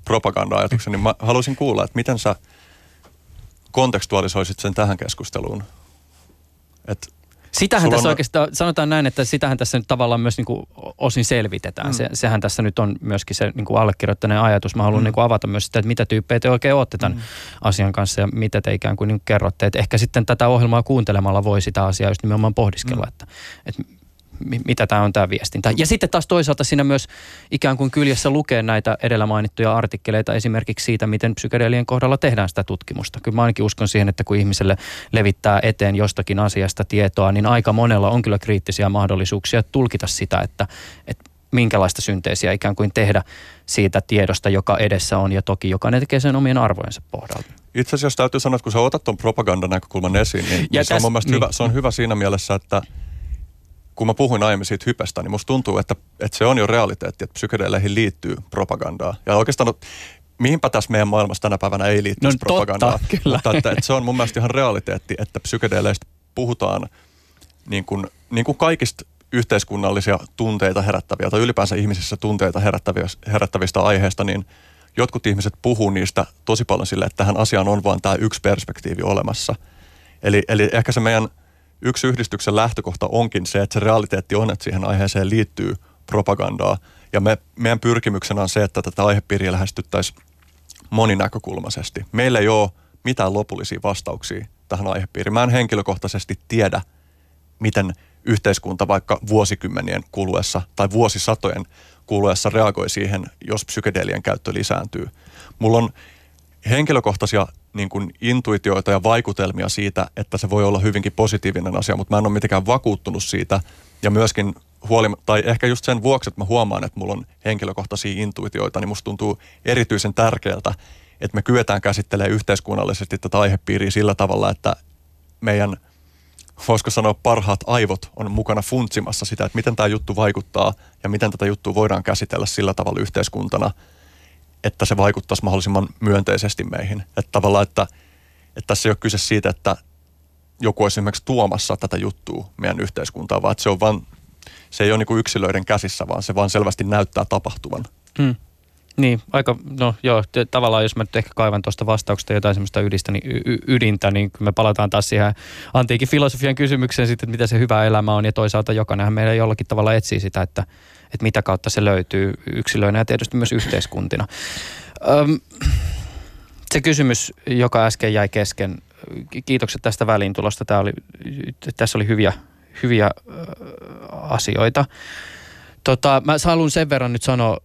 propaganda-ajatuksen, niin mä haluaisin kuulla, että miten sä kontekstualisoisit sen tähän keskusteluun. Että Sitähän tässä on... oikeastaan, sanotaan näin, että sitähän tässä nyt tavallaan myös niin kuin osin selvitetään. Mm. Se, sehän tässä nyt on myöskin se niin kuin allekirjoittaneen ajatus. Mä haluan mm. niin kuin avata myös sitä, että mitä tyyppejä te oikein olette tämän mm. asian kanssa ja mitä te ikään kuin, niin kuin kerrotte. Että ehkä sitten tätä ohjelmaa kuuntelemalla voi sitä asiaa just nimenomaan pohdiskella, mm. että, että mitä tämä on tämä viestintä. Ja sitten taas toisaalta siinä myös ikään kuin kyljessä lukee näitä edellä mainittuja artikkeleita esimerkiksi siitä, miten psykedeelien kohdalla tehdään sitä tutkimusta. Kyllä mä ainakin uskon siihen, että kun ihmiselle levittää eteen jostakin asiasta tietoa, niin aika monella on kyllä kriittisiä mahdollisuuksia tulkita sitä, että, että minkälaista synteesiä ikään kuin tehdä siitä tiedosta, joka edessä on ja toki jokainen tekee sen omien arvojensa pohjalta. Itse asiassa täytyy sanoa, että kun sä otat tuon propagandan näkökulman esiin, niin, ja niin täs, se on mun niin, hyvä, se on hyvä siinä mielessä, että – kun mä puhuin aiemmin siitä hypestä, niin musta tuntuu, että, että se on jo realiteetti, että psykedeleihin liittyy propagandaa. Ja oikeastaan, mihinpä tässä meidän maailmassa tänä päivänä ei liittyisi no, propagandaa. Totta, kyllä. Mutta että, että se on mun mielestä ihan realiteetti, että psykedeleistä puhutaan niin kuin, niin kuin kaikista yhteiskunnallisia tunteita herättäviä tai ylipäänsä ihmisissä tunteita herättävistä, herättävistä aiheista, niin jotkut ihmiset puhuu niistä tosi paljon sille, että tähän asiaan on vain tämä yksi perspektiivi olemassa. Eli, eli ehkä se meidän – yksi yhdistyksen lähtökohta onkin se, että se realiteetti on, että siihen aiheeseen liittyy propagandaa. Ja me, meidän pyrkimyksenä on se, että tätä aihepiiriä lähestyttäisiin moninäkökulmaisesti. Meillä ei ole mitään lopullisia vastauksia tähän aihepiiriin. Mä en henkilökohtaisesti tiedä, miten yhteiskunta vaikka vuosikymmenien kuluessa tai vuosisatojen kuluessa reagoi siihen, jos psykedelien käyttö lisääntyy. Mulla on henkilökohtaisia niin kuin intuitioita ja vaikutelmia siitä, että se voi olla hyvinkin positiivinen asia, mutta mä en ole mitenkään vakuuttunut siitä. Ja myöskin huoli, tai ehkä just sen vuoksi, että mä huomaan, että mulla on henkilökohtaisia intuitioita, niin musta tuntuu erityisen tärkeältä, että me kyetään käsittelemään yhteiskunnallisesti tätä aihepiiriä sillä tavalla, että meidän, voisiko sanoa, parhaat aivot on mukana funtsimassa sitä, että miten tämä juttu vaikuttaa ja miten tätä juttua voidaan käsitellä sillä tavalla yhteiskuntana – että se vaikuttaisi mahdollisimman myönteisesti meihin. Että tavallaan, että, että tässä ei ole kyse siitä, että joku esimerkiksi tuomassa tätä juttua meidän yhteiskuntaan, vaan että se, on vaan, se ei ole niin kuin yksilöiden käsissä, vaan se vaan selvästi näyttää tapahtuvan. Hmm. Niin, aika, no joo, tavallaan jos mä nyt ehkä kaivan tuosta vastauksesta jotain semmoista ydistä, niin y- ydintä, niin me palataan taas siihen antiikin filosofian kysymykseen sitten, että mitä se hyvä elämä on, ja toisaalta jokainenhan meillä jollakin tavalla etsii sitä, että, että mitä kautta se löytyy yksilöinä ja tietysti myös yhteiskuntina. Öm, se kysymys, joka äsken jäi kesken, kiitokset tästä väliintulosta. Tämä oli, tässä oli hyviä, hyviä asioita. Tota, mä haluan sen verran nyt sanoa,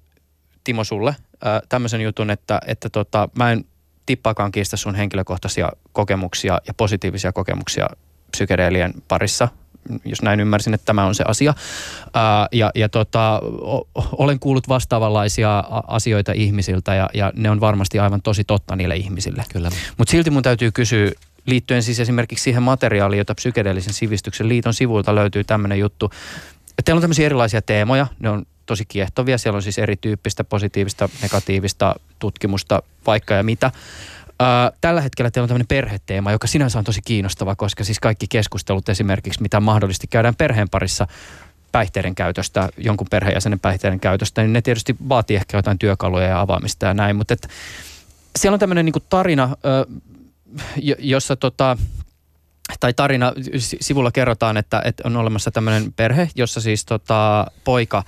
Timo, sulle ää, tämmöisen jutun, että, että tota, mä en tippaakaan kiistä sun henkilökohtaisia kokemuksia ja positiivisia kokemuksia psykedeelien parissa jos näin ymmärsin, että tämä on se asia. Ää, ja ja tota, o, olen kuullut vastaavanlaisia asioita ihmisiltä ja, ja ne on varmasti aivan tosi totta niille ihmisille. Kyllä. Mutta silti mun täytyy kysyä liittyen siis esimerkiksi siihen materiaaliin, jota psykedeellisen sivistyksen liiton sivuilta löytyy tämmöinen juttu, teillä on tämmöisiä erilaisia teemoja, ne on tosi kiehtovia. Siellä on siis erityyppistä positiivista, negatiivista tutkimusta, vaikka ja mitä. tällä hetkellä teillä on tämmöinen perheteema, joka sinänsä on tosi kiinnostava, koska siis kaikki keskustelut esimerkiksi, mitä mahdollisesti käydään perheen parissa päihteiden käytöstä, jonkun perheenjäsenen päihteiden käytöstä, niin ne tietysti vaatii ehkä jotain työkaluja ja avaamista ja näin. Mutta siellä on tämmöinen niin tarina, jossa tota, tai tarina, sivulla kerrotaan, että, että on olemassa tämmöinen perhe, jossa siis tota, poika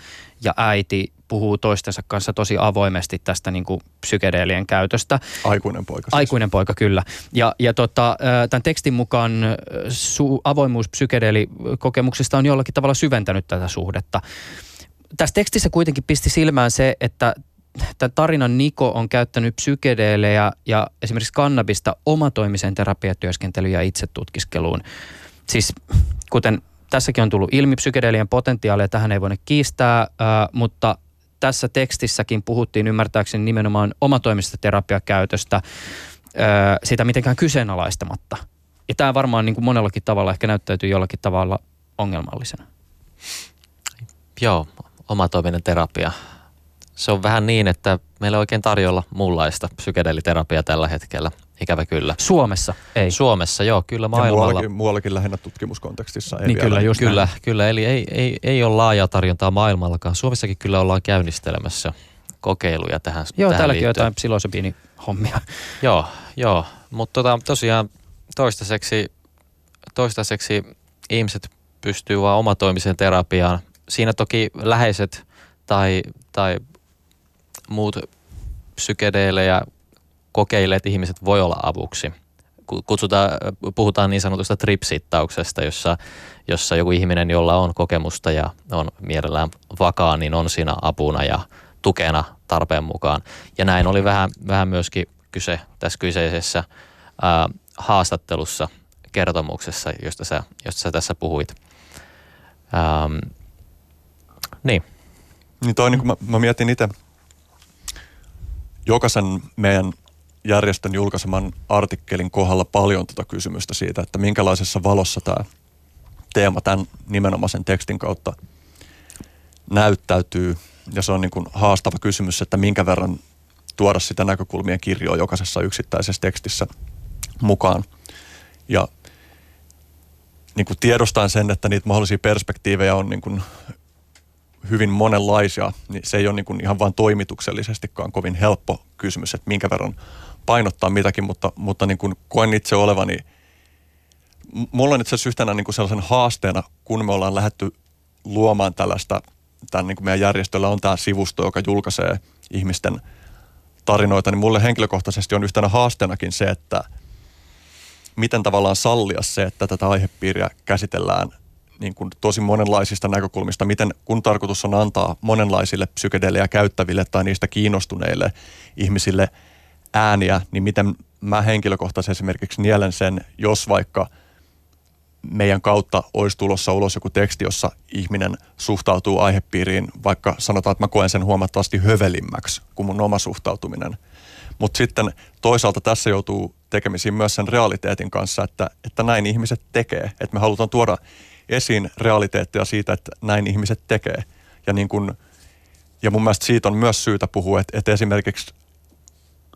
ja äiti puhuu toistensa kanssa tosi avoimesti tästä niin kuin psykedeelien käytöstä. Aikuinen poika. Siis. Aikuinen poika, kyllä. Ja, ja tota, tämän tekstin mukaan su, avoimuus psykedeelikokemuksista on jollakin tavalla syventänyt tätä suhdetta. Tässä tekstissä kuitenkin pisti silmään se, että tämän tarinan Niko on käyttänyt psykedeelejä ja esimerkiksi kannabista omatoimisen terapiatyöskentelyyn ja itsetutkiskeluun. Siis kuten tässäkin on tullut ilmi psykedeelien potentiaalia, tähän ei voida kiistää, mutta tässä tekstissäkin puhuttiin ymmärtääkseni nimenomaan omatoimista terapiakäytöstä, sitä mitenkään kyseenalaistamatta. Ja tämä varmaan niin kuin monellakin tavalla ehkä näyttäytyy jollakin tavalla ongelmallisena. Joo, omatoiminen terapia se on vähän niin, että meillä on oikein tarjolla muunlaista psykedeliterapiaa tällä hetkellä. Ikävä kyllä. Suomessa ei. Suomessa, joo, kyllä maailmalla. Ja muuallakin, muuallakin lähinnä tutkimuskontekstissa. Ei niin vielä. kyllä, just kyllä, näin. kyllä. Eli ei, ei, ei ole laajaa tarjontaa maailmallakaan. Suomessakin kyllä ollaan käynnistelemässä kokeiluja tähän Joo, tähän täälläkin liittyen. jotain psilosobiini hommia. joo, joo. Mutta tota, tosiaan toistaiseksi, toistaiseksi ihmiset pystyy vaan omatoimiseen terapiaan. Siinä toki läheiset tai, tai muut psykedeelejä kokeilleet ihmiset voi olla avuksi. Kutsutaan, puhutaan niin sanotusta tripsittauksesta, jossa, jossa joku ihminen, jolla on kokemusta ja on mielellään vakaa, niin on siinä apuna ja tukena tarpeen mukaan. Ja näin oli vähän, vähän myöskin kyse tässä kyseisessä ää, haastattelussa, kertomuksessa, josta sä, josta sä tässä puhuit. Ähm, niin. Niin toi, niin kun mä, mä mietin itse jokaisen meidän järjestön julkaiseman artikkelin kohdalla paljon tuota kysymystä siitä, että minkälaisessa valossa tämä teema tämän nimenomaisen tekstin kautta näyttäytyy. Ja se on niin kuin haastava kysymys, että minkä verran tuoda sitä näkökulmien kirjoa jokaisessa yksittäisessä tekstissä mukaan. Ja niin kuin tiedostan sen, että niitä mahdollisia perspektiivejä on niin kuin hyvin monenlaisia, niin se ei ole niin kuin ihan vain toimituksellisestikaan kovin helppo kysymys, että minkä verran painottaa mitäkin, mutta, mutta niin kuin koen itse olevani, mulla on itse asiassa yhtenä niin kuin sellaisen haasteena, kun me ollaan lähdetty luomaan tällaista, tämän niin kuin meidän järjestöllä on tämä sivusto, joka julkaisee ihmisten tarinoita, niin mulle henkilökohtaisesti on yhtenä haasteenakin se, että miten tavallaan sallia se, että tätä aihepiiriä käsitellään niin kuin tosi monenlaisista näkökulmista, miten kun tarkoitus on antaa monenlaisille psykedeelejä käyttäville tai niistä kiinnostuneille ihmisille ääniä, niin miten mä henkilökohtaisesti esimerkiksi nielen sen, jos vaikka meidän kautta olisi tulossa ulos joku teksti, jossa ihminen suhtautuu aihepiiriin, vaikka sanotaan, että mä koen sen huomattavasti hövelimmäksi kuin mun oma suhtautuminen. Mutta sitten toisaalta tässä joutuu tekemisiin myös sen realiteetin kanssa, että, että näin ihmiset tekee. Että me halutaan tuoda esiin realiteettia siitä, että näin ihmiset tekee. Ja, niin kun, ja mun mielestä siitä on myös syytä puhua, että, että esimerkiksi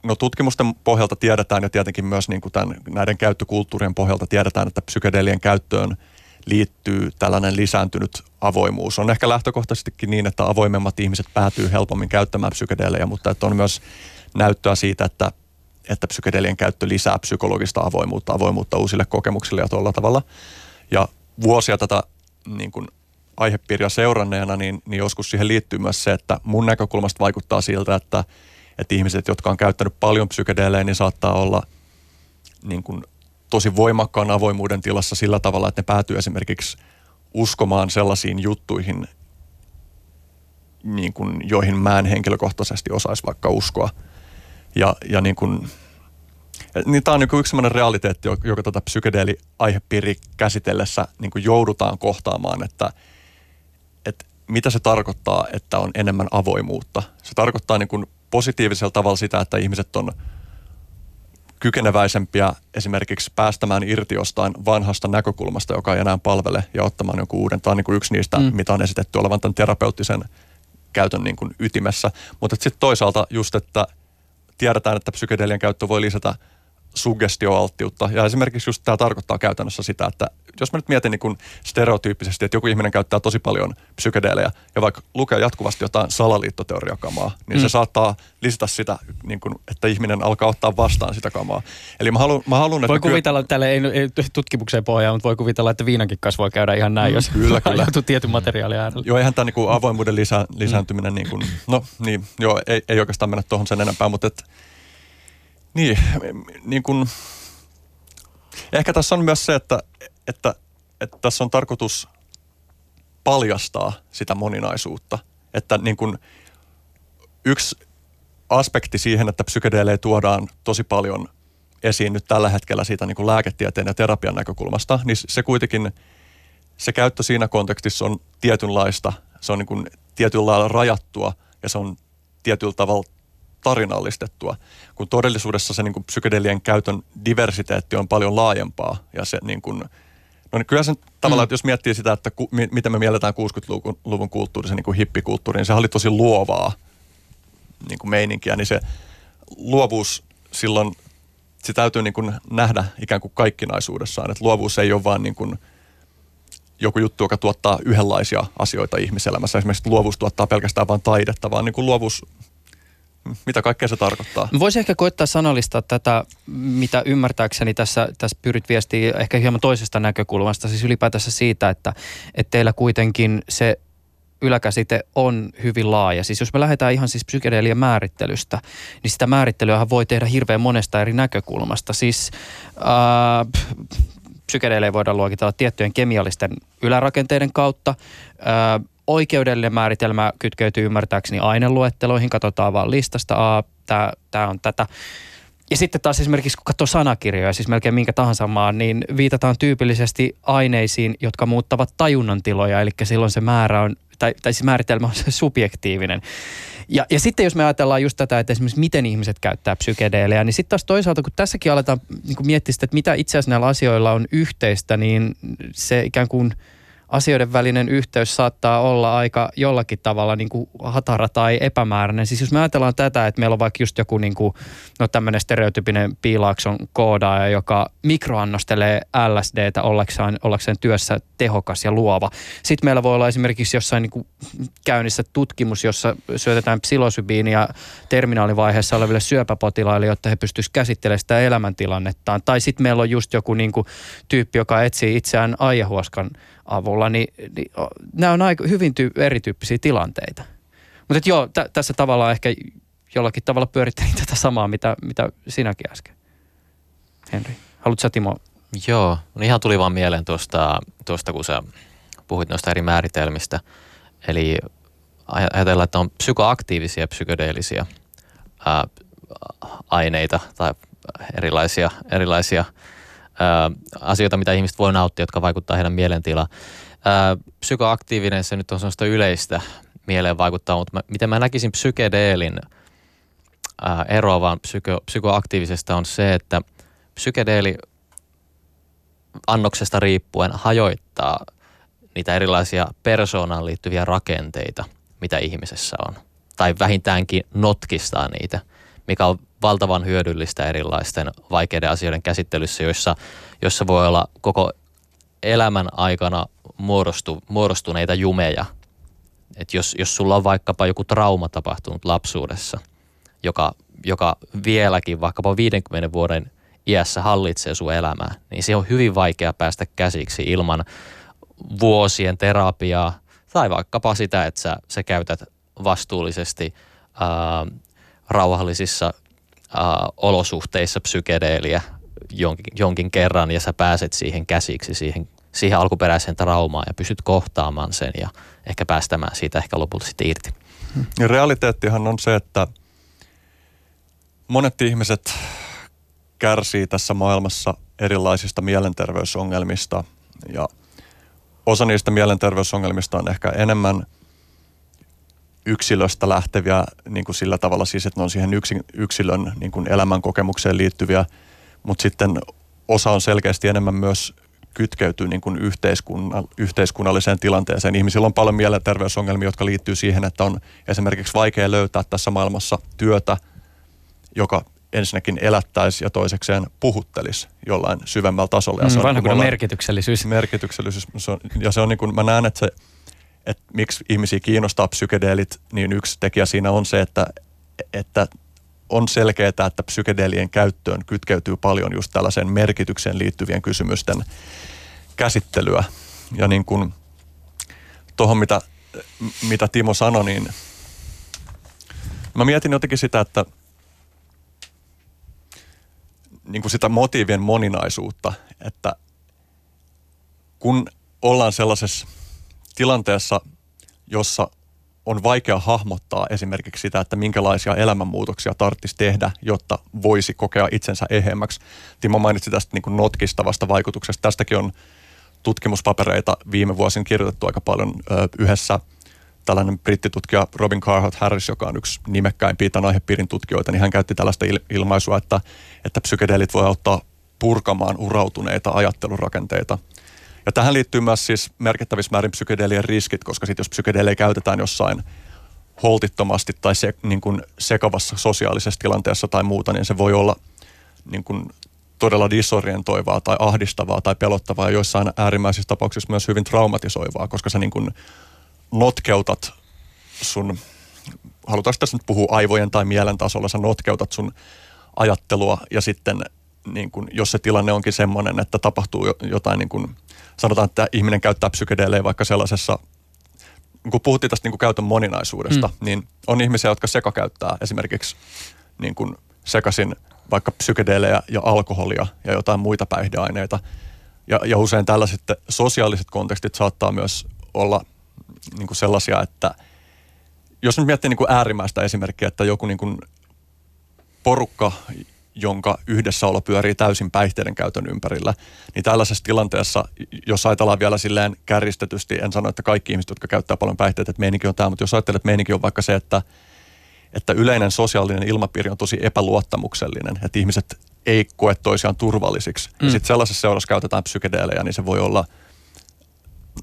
no tutkimusten pohjalta tiedetään ja tietenkin myös niin kuin tämän, näiden käyttökulttuurien pohjalta tiedetään, että psykedelien käyttöön liittyy tällainen lisääntynyt avoimuus. On ehkä lähtökohtaisestikin niin, että avoimemmat ihmiset päätyy helpommin käyttämään psykedelejä, mutta että on myös näyttöä siitä, että, että psykedelien käyttö lisää psykologista avoimuutta, avoimuutta uusille kokemuksille ja tuolla tavalla. Ja vuosia tätä niin kuin aihepiiriä seuranneena, niin, niin joskus siihen liittyy myös se, että mun näkökulmasta vaikuttaa siltä, että, että ihmiset, jotka on käyttänyt paljon psykedeelejä, niin saattaa olla niin kuin tosi voimakkaan avoimuuden tilassa sillä tavalla, että ne päätyy esimerkiksi uskomaan sellaisiin juttuihin, niin kuin, joihin mä en henkilökohtaisesti osaisi vaikka uskoa. Ja, ja niin kuin, niin tämä on niin yksi sellainen realiteetti, joka tätä psykedeeli-aihepiiri käsitellessä niin joudutaan kohtaamaan, että, että mitä se tarkoittaa, että on enemmän avoimuutta. Se tarkoittaa niin kuin positiivisella tavalla sitä, että ihmiset on kykeneväisempiä esimerkiksi päästämään irti jostain vanhasta näkökulmasta, joka ei enää palvele ja ottamaan jonkun uuden. Tämä on niin kuin yksi niistä, mm. mitä on esitetty olevan tämän terapeuttisen käytön niin kuin ytimessä. Mutta sitten toisaalta just, että tiedetään, että psykedelian käyttö voi lisätä suggestioalttiutta. Ja esimerkiksi just tämä tarkoittaa käytännössä sitä, että jos mä nyt mietin niin kuin stereotyyppisesti, että joku ihminen käyttää tosi paljon psykedeelejä ja vaikka lukee jatkuvasti jotain salaliittoteoriakamaa, niin mm. se saattaa lisätä sitä, niin kuin, että ihminen alkaa ottaa vastaan sitä kamaa. Eli mä haluan, mä haluan että Voi kuvitella, kyllä... tälle ei, ei tutkimukseen pohjaa, mutta voi kuvitella, että viinankin kasvua käydä ihan näin, mm, jos kyllä, kyllä. joutuu tietyn materiaalin äärellä. Joo, eihän tämä niin kuin avoimuuden lisä, lisääntyminen, mm. niin kuin, no niin, joo, ei, ei oikeastaan mennä tuohon sen enempää, mutta et, niin, niin kuin, ehkä tässä on myös se, että, että, että tässä on tarkoitus paljastaa sitä moninaisuutta. Että niin kuin yksi aspekti siihen, että psykedeelejä tuodaan tosi paljon esiin nyt tällä hetkellä siitä niin kuin lääketieteen ja terapian näkökulmasta, niin se kuitenkin, se käyttö siinä kontekstissa on tietynlaista, se on niin kuin tietyllä lailla rajattua ja se on tietyllä tavalla tarinallistettua, kun todellisuudessa se niin kuin psykedelien käytön diversiteetti on paljon laajempaa ja se niin kuin, No niin kyllä sen tavallaan, mm. että jos miettii sitä, että ku, mi, miten me mielletään 60-luvun luvun kulttuuri, se niin kuin hippikulttuuri, niin se oli tosi luovaa niin kuin meininkiä, niin se luovuus silloin, se täytyy niin kuin nähdä ikään kuin kaikkinaisuudessaan, että luovuus ei ole vaan niin kuin joku juttu, joka tuottaa yhdenlaisia asioita ihmiselämässä. Esimerkiksi luovuus tuottaa pelkästään vain taidetta, vaan niin kuin luovuus mitä kaikkea se tarkoittaa? Voisi ehkä koittaa sanallistaa tätä, mitä ymmärtääkseni tässä, tässä pyrit viestiä ehkä hieman toisesta näkökulmasta, siis ylipäätänsä siitä, että, että teillä kuitenkin se yläkäsite on hyvin laaja. Siis jos me lähdetään ihan siis psykedeelien määrittelystä, niin sitä määrittelyä voi tehdä hirveän monesta eri näkökulmasta. Siis äh, psykedeelejä voidaan luokitella tiettyjen kemiallisten ylärakenteiden kautta. Äh, oikeudellinen määritelmä kytkeytyy ymmärtääkseni aineluetteloihin, katsotaan vaan listasta, tämä on tätä. Ja sitten taas esimerkiksi kun katsoo sanakirjoja, siis melkein minkä tahansa maan, niin viitataan tyypillisesti aineisiin, jotka muuttavat tajunnan tiloja, eli silloin se määrä on, tai, tai siis määritelmä on se subjektiivinen. Ja, ja sitten jos me ajatellaan just tätä, että esimerkiksi miten ihmiset käyttää psykedeelejä, niin sitten taas toisaalta, kun tässäkin aletaan niin miettiä sitä, että mitä itse asiassa näillä asioilla on yhteistä, niin se ikään kuin – asioiden välinen yhteys saattaa olla aika jollakin tavalla niin kuin hatara tai epämääräinen. Siis jos me ajatellaan tätä, että meillä on vaikka just joku niin kuin, no tämmöinen stereotypinen piilaakson koodaaja, joka mikroannostelee LSDtä ollakseen, ollakseen työssä tehokas ja luova. Sitten meillä voi olla esimerkiksi jossain niin kuin käynnissä tutkimus, jossa syötetään psilosybiinia terminaalivaiheessa oleville syöpäpotilaille, jotta he pystyisivät käsittelemään sitä elämäntilannettaan. Tai sitten meillä on just joku niin kuin tyyppi, joka etsii itseään aijahuoskan avulla, niin, niin nämä on aika hyvin ty- erityyppisiä tilanteita. Mutta joo, t- tässä tavallaan ehkä jollakin tavalla pyörittelin tätä samaa, mitä, mitä sinäkin äsken. Henri, haluatko sä Timo? Joo, no ihan tuli vaan mieleen tuosta, tuosta kun sä puhuit noista eri määritelmistä. Eli ajatellaan, että on psykoaktiivisia psykedeellisiä ää, aineita tai erilaisia, erilaisia asioita, mitä ihmiset voi nauttia, jotka vaikuttaa heidän mielentilaan. Psykoaktiivinen, se nyt on sellaista yleistä mieleen vaikuttaa, mutta mä, miten mä näkisin psykedeelin eroavan psyko, psykoaktiivisesta on se, että psykedeeli annoksesta riippuen hajoittaa niitä erilaisia persoonaan liittyviä rakenteita, mitä ihmisessä on. Tai vähintäänkin notkistaa niitä, mikä on valtavan hyödyllistä erilaisten vaikeiden asioiden käsittelyssä, joissa, jossa voi olla koko elämän aikana muodostu, muodostuneita jumeja. Et jos, jos sulla on vaikkapa joku trauma tapahtunut lapsuudessa, joka, joka vieläkin vaikkapa 50 vuoden iässä hallitsee sun elämää, niin se on hyvin vaikea päästä käsiksi ilman vuosien terapiaa tai vaikkapa sitä, että sä, sä käytät vastuullisesti ää, rauhallisissa äh, olosuhteissa psykedeeliä jonkin, jonkin kerran ja sä pääset siihen käsiksi, siihen, siihen alkuperäiseen traumaan ja pystyt kohtaamaan sen ja ehkä päästämään siitä ehkä lopulta sitten irti. Ja realiteettihan on se, että monet ihmiset kärsii tässä maailmassa erilaisista mielenterveysongelmista ja osa niistä mielenterveysongelmista on ehkä enemmän – yksilöstä lähteviä niin kuin sillä tavalla siis, että ne on siihen yksilön niin kuin elämänkokemukseen liittyviä mutta sitten osa on selkeästi enemmän myös kytkeytyy niin kuin yhteiskunnalliseen tilanteeseen. Ihmisillä on paljon mielenterveysongelmia, jotka liittyy siihen, että on esimerkiksi vaikea löytää tässä maailmassa työtä, joka ensinnäkin elättäisi ja toisekseen puhuttelisi jollain syvemmällä tasolla. Ja se mm, on niin merkityksellisyys. Merkityksellisyys. Se on, ja se on niin kuin, mä näen, että se, että miksi ihmisiä kiinnostaa psykedeelit, niin yksi tekijä siinä on se, että, että on selkeää, että psykedelien käyttöön kytkeytyy paljon just tällaiseen merkitykseen liittyvien kysymysten käsittelyä. Ja niin kuin tuohon, mitä, mitä Timo sanoi, niin mä mietin jotenkin sitä, että niin kuin sitä motiivien moninaisuutta, että kun ollaan sellaisessa tilanteessa, jossa on vaikea hahmottaa esimerkiksi sitä, että minkälaisia elämänmuutoksia tarvitsisi tehdä, jotta voisi kokea itsensä ehemmäksi. Timo mainitsi tästä niin kuin notkistavasta vaikutuksesta. Tästäkin on tutkimuspapereita viime vuosina kirjoitettu aika paljon ö, yhdessä tällainen brittitutkija Robin Carhart Harris, joka on yksi nimekkäimpiä tämän aihepiirin tutkijoita, niin hän käytti tällaista il- ilmaisua, että, että psykedeelit voi auttaa purkamaan urautuneita ajattelurakenteita. Ja tähän liittyy myös siis merkittävissä määrin psykedeelien riskit, koska sitten jos psykedeelejä käytetään jossain holtittomasti tai se, niin kuin sekavassa sosiaalisessa tilanteessa tai muuta, niin se voi olla niin kuin todella disorientoivaa tai ahdistavaa tai pelottavaa ja joissain äärimmäisissä tapauksissa myös hyvin traumatisoivaa, koska sä niin kuin notkeutat sun, halutaanko tässä nyt puhua aivojen tai mielen tasolla, sä notkeutat sun ajattelua ja sitten niin kun, jos se tilanne onkin semmoinen, että tapahtuu jotain, niin kun, sanotaan, että ihminen käyttää psykedeelejä vaikka sellaisessa, kun puhuttiin tästä niin kun käytön moninaisuudesta, mm. niin on ihmisiä, jotka sekakäyttää esimerkiksi niin kun sekasin vaikka psykedeelejä ja alkoholia ja jotain muita päihdeaineita. Ja, ja usein tällaiset sosiaaliset kontekstit saattaa myös olla niin kuin sellaisia, että jos nyt miettii niin kuin äärimmäistä esimerkkiä, että joku niin kuin porukka, jonka yhdessäolo pyörii täysin päihteiden käytön ympärillä, niin tällaisessa tilanteessa, jos ajatellaan vielä silleen kärjistetysti, en sano, että kaikki ihmiset, jotka käyttää paljon päihteitä, että meininki on tämä, mutta jos ajattelet, että meininki on vaikka se, että, että yleinen sosiaalinen ilmapiiri on tosi epäluottamuksellinen, että ihmiset ei koe toisiaan turvallisiksi. Mm. Ja sitten sellaisessa seurassa käytetään psykedeelejä, niin se voi olla,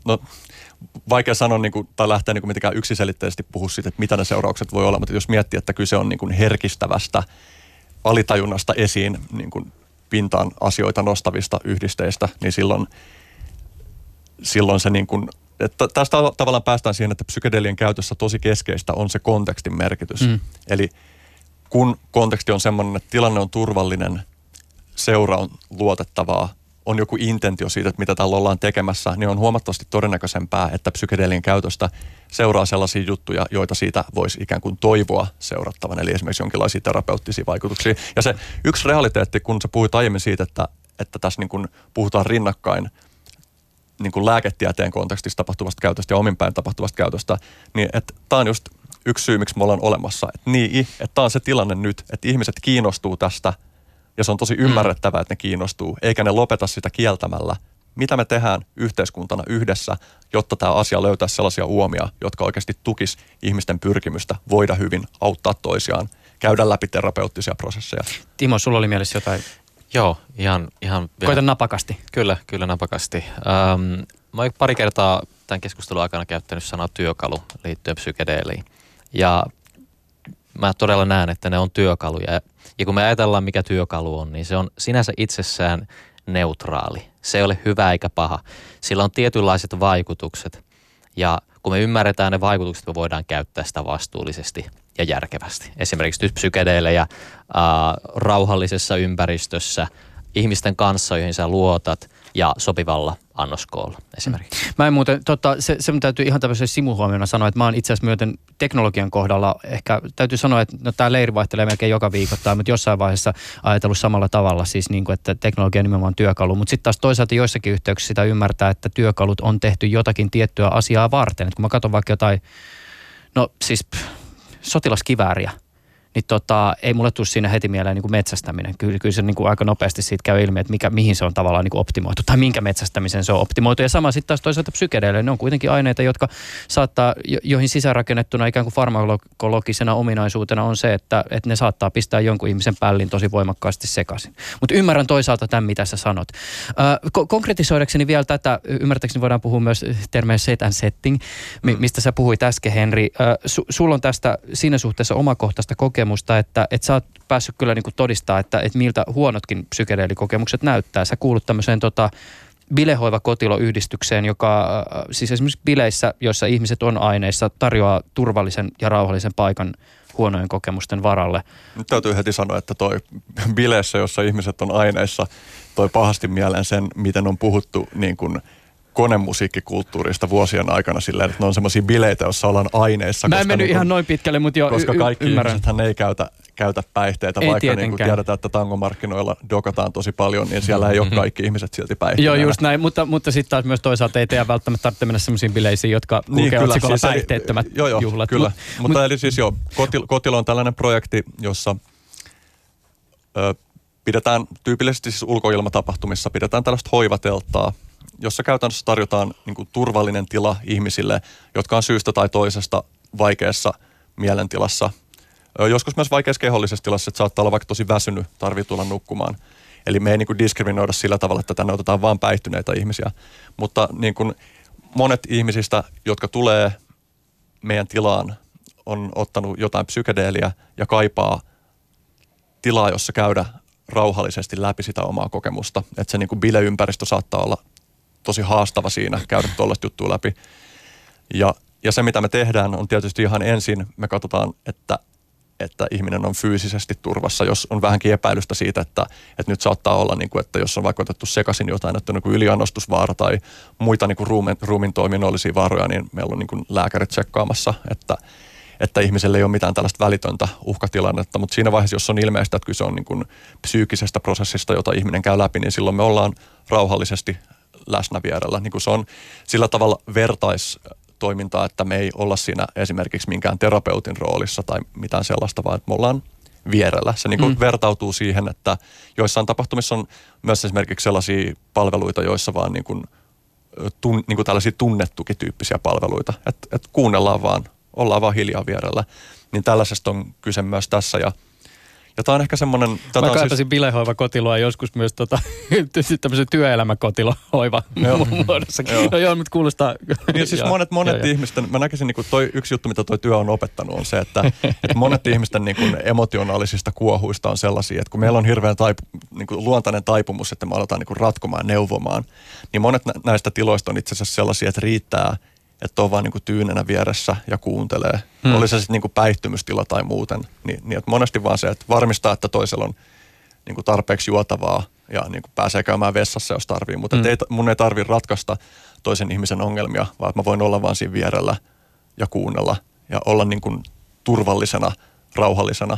no vaikea sanoa niin kuin, tai lähteä niin kuin mitenkään yksiselitteisesti puhua siitä, että mitä ne seuraukset voi olla, mutta jos miettii, että kyse on niin kuin herkistävästä alitajunnasta esiin niin kuin pintaan asioita nostavista yhdisteistä, niin silloin, silloin se niin kuin, että tästä tavallaan päästään siihen, että psykedelien käytössä tosi keskeistä on se kontekstin merkitys. Mm. Eli kun konteksti on sellainen, että tilanne on turvallinen, seura on luotettavaa, on joku intentio siitä, että mitä täällä ollaan tekemässä, niin on huomattavasti todennäköisempää, että psykedelien käytöstä seuraa sellaisia juttuja, joita siitä voisi ikään kuin toivoa seurattavan, eli esimerkiksi jonkinlaisia terapeuttisia vaikutuksia. Ja se yksi realiteetti, kun sä puhuit aiemmin siitä, että, että tässä niin kuin puhutaan rinnakkain niin kuin lääketieteen kontekstissa tapahtuvasta käytöstä ja ominpäin tapahtuvasta käytöstä, niin tämä on just yksi syy, miksi me ollaan olemassa. Että niin, että tämä on se tilanne nyt, että ihmiset kiinnostuu tästä – ja se on tosi ymmärrettävää, että ne kiinnostuu, eikä ne lopeta sitä kieltämällä. Mitä me tehdään yhteiskuntana yhdessä, jotta tämä asia löytäisi sellaisia uomia, jotka oikeasti tukis ihmisten pyrkimystä voida hyvin, auttaa toisiaan, käydä läpi terapeuttisia prosesseja. Timo, sulla oli mielessä jotain? Joo, ihan... ihan vielä. Koita napakasti. Kyllä, kyllä napakasti. Ähm, mä olen pari kertaa tämän keskustelun aikana käyttänyt sanaa työkalu liittyen psykedeeliin. Ja mä todella näen, että ne on työkaluja. Ja kun me ajatellaan, mikä työkalu on, niin se on sinänsä itsessään neutraali. Se ei ole hyvä eikä paha. Sillä on tietynlaiset vaikutukset. Ja kun me ymmärretään ne vaikutukset, me voidaan käyttää sitä vastuullisesti ja järkevästi. Esimerkiksi nyt psykedeelejä äh, rauhallisessa ympäristössä, ihmisten kanssa, joihin sä luotat ja sopivalla annoskoolla esimerkiksi. Mä en muuten, tota, se, se täytyy ihan tämmöisen simuhuomiona sanoa, että mä oon itse asiassa myöten teknologian kohdalla ehkä täytyy sanoa, että no, tämä leiri vaihtelee melkein joka viikoittain, mutta jossain vaiheessa ajatellut samalla tavalla, siis niin kuin, että teknologia on nimenomaan työkalu, mutta sitten taas toisaalta joissakin yhteyksissä sitä ymmärtää, että työkalut on tehty jotakin tiettyä asiaa varten. Et kun mä katson vaikka jotain, no siis pff, sotilaskivääriä, niin tota, ei mulle tule siinä heti mieleen niin kuin metsästäminen. Kyllä, kyllä se niin kuin aika nopeasti siitä käy ilmi, että mikä, mihin se on tavallaan niin kuin optimoitu tai minkä metsästämisen se on optimoitu. Ja sama sitten taas toisaalta psykedeille. Ne on kuitenkin aineita, jotka saattaa, jo, joihin sisäänrakennettuna ikään kuin farmakologisena ominaisuutena on se, että, että ne saattaa pistää jonkun ihmisen pällin tosi voimakkaasti sekaisin. Mutta ymmärrän toisaalta tämän, mitä sä sanot. Äh, ko- konkretisoidakseni vielä tätä, ymmärtääkseni voidaan puhua myös termeä set and setting, mm. mistä sä puhuit äsken, Henri. Äh, su- sulla on tästä siinä suhteessa omakohtaista kokemusta, että, että sä oot päässyt kyllä niin todistaa, että, että miltä huonotkin psykedeelikokemukset näyttää. Sä kuulut tämmöiseen tota, bilehoiva kotiloyhdistykseen, joka äh, siis esimerkiksi bileissä, joissa ihmiset on aineissa, tarjoaa turvallisen ja rauhallisen paikan huonojen kokemusten varalle. Nyt täytyy heti sanoa, että toi bileissä, jossa ihmiset on aineissa, toi pahasti mieleen sen, miten on puhuttu niin kuin – konemusiikkikulttuurista vuosien aikana silleen, että ne on semmoisia bileitä, joissa ollaan aineissa. Mä en mennyt niin ihan noin pitkälle, mutta jo Koska kaikki y- ihmisethän ei käytä, käytä päihteitä, ei vaikka niin kuin tiedetään, että tangomarkkinoilla dokataan tosi paljon, niin siellä ei mm-hmm. ole kaikki ihmiset silti päihteitä. Joo, just näin, mutta, mutta sitten taas myös toisaalta ei teidän välttämättä tarvitse mennä semmoisiin bileisiin, jotka niin, kulkevat kyllä, siis päihteettömät joo, joo, juhlat. Kyllä, Mut, mutta mut, eli siis joo, Kotilo, Kotilo on tällainen projekti, jossa ö, pidetään tyypillisesti siis ulkoilmatapahtumissa, pidetään tällaista hoivateltaa, jossa käytännössä tarjotaan niin kuin turvallinen tila ihmisille, jotka on syystä tai toisesta vaikeassa mielentilassa. Joskus myös vaikeassa kehollisessa tilassa, että saattaa olla vaikka tosi väsynyt, tarvii tulla nukkumaan. Eli me ei niin kuin diskriminoida sillä tavalla, että tänne otetaan vain päihtyneitä ihmisiä. Mutta niin kuin monet ihmisistä, jotka tulee meidän tilaan, on ottanut jotain psykedeeliä ja kaipaa tilaa, jossa käydä rauhallisesti läpi sitä omaa kokemusta. Että se niin kuin bileympäristö saattaa olla tosi haastava siinä käydä tuollaista juttua läpi. Ja, ja se, mitä me tehdään, on tietysti ihan ensin, me katsotaan, että, että ihminen on fyysisesti turvassa, jos on vähänkin epäilystä siitä, että, että nyt saattaa olla, niin kuin, että jos on vaikka otettu sekaisin jotain, että on niin yliannostusvaara tai muita niin kuin ruumin, ruumin toiminnollisia vaaroja, niin meillä on niin kuin lääkärit tsekkaamassa, että, että ihmiselle ei ole mitään tällaista välitöntä uhkatilannetta, mutta siinä vaiheessa, jos on ilmeistä, että kyse on niin kuin psyykkisestä prosessista, jota ihminen käy läpi, niin silloin me ollaan rauhallisesti läsnä vierellä. Niin kuin se on sillä tavalla vertaistoimintaa, että me ei olla siinä esimerkiksi minkään terapeutin roolissa tai mitään sellaista, vaan että me ollaan vierellä. Se niin kuin mm. vertautuu siihen, että joissain tapahtumissa on myös esimerkiksi sellaisia palveluita, joissa vaan niin kuin, tun, niin kuin tällaisia tunnettukityyppisiä palveluita, että et kuunnellaan vaan, ollaan vaan hiljaa vierellä. Niin tällaisesta on kyse myös tässä ja – ja tämä on ehkä semmoinen... Mä kaipasin siis... bilehoiva kotiloa joskus myös tota, tämmöisen työelämäkotilohoiva muodossa. joo. No joo, mutta kuulostaa... Niin siis monet, monet joo, ihmisten, mä näkisin niin kuin toi, yksi juttu, mitä toi työ on opettanut on se, että, että monet ihmisten niin kuin emotionaalisista kuohuista on sellaisia, että kun meillä on hirveän taipu, niin kuin luontainen taipumus, että me aletaan niin kuin ratkomaan ja neuvomaan, niin monet näistä tiloista on itse asiassa sellaisia, että riittää – että on vaan niin kuin tyynenä vieressä ja kuuntelee. Hmm. Oli se sitten niin kuin päihtymystila tai muuten. Niin, niin että monesti vaan se, että varmistaa, että toisella on niin kuin tarpeeksi juotavaa ja niin kuin pääsee käymään vessassa, jos tarvii. Mutta hmm. ei, mun ei tarvitse ratkaista toisen ihmisen ongelmia, vaan että mä voin olla vaan siinä vierellä ja kuunnella ja olla niin kuin turvallisena, rauhallisena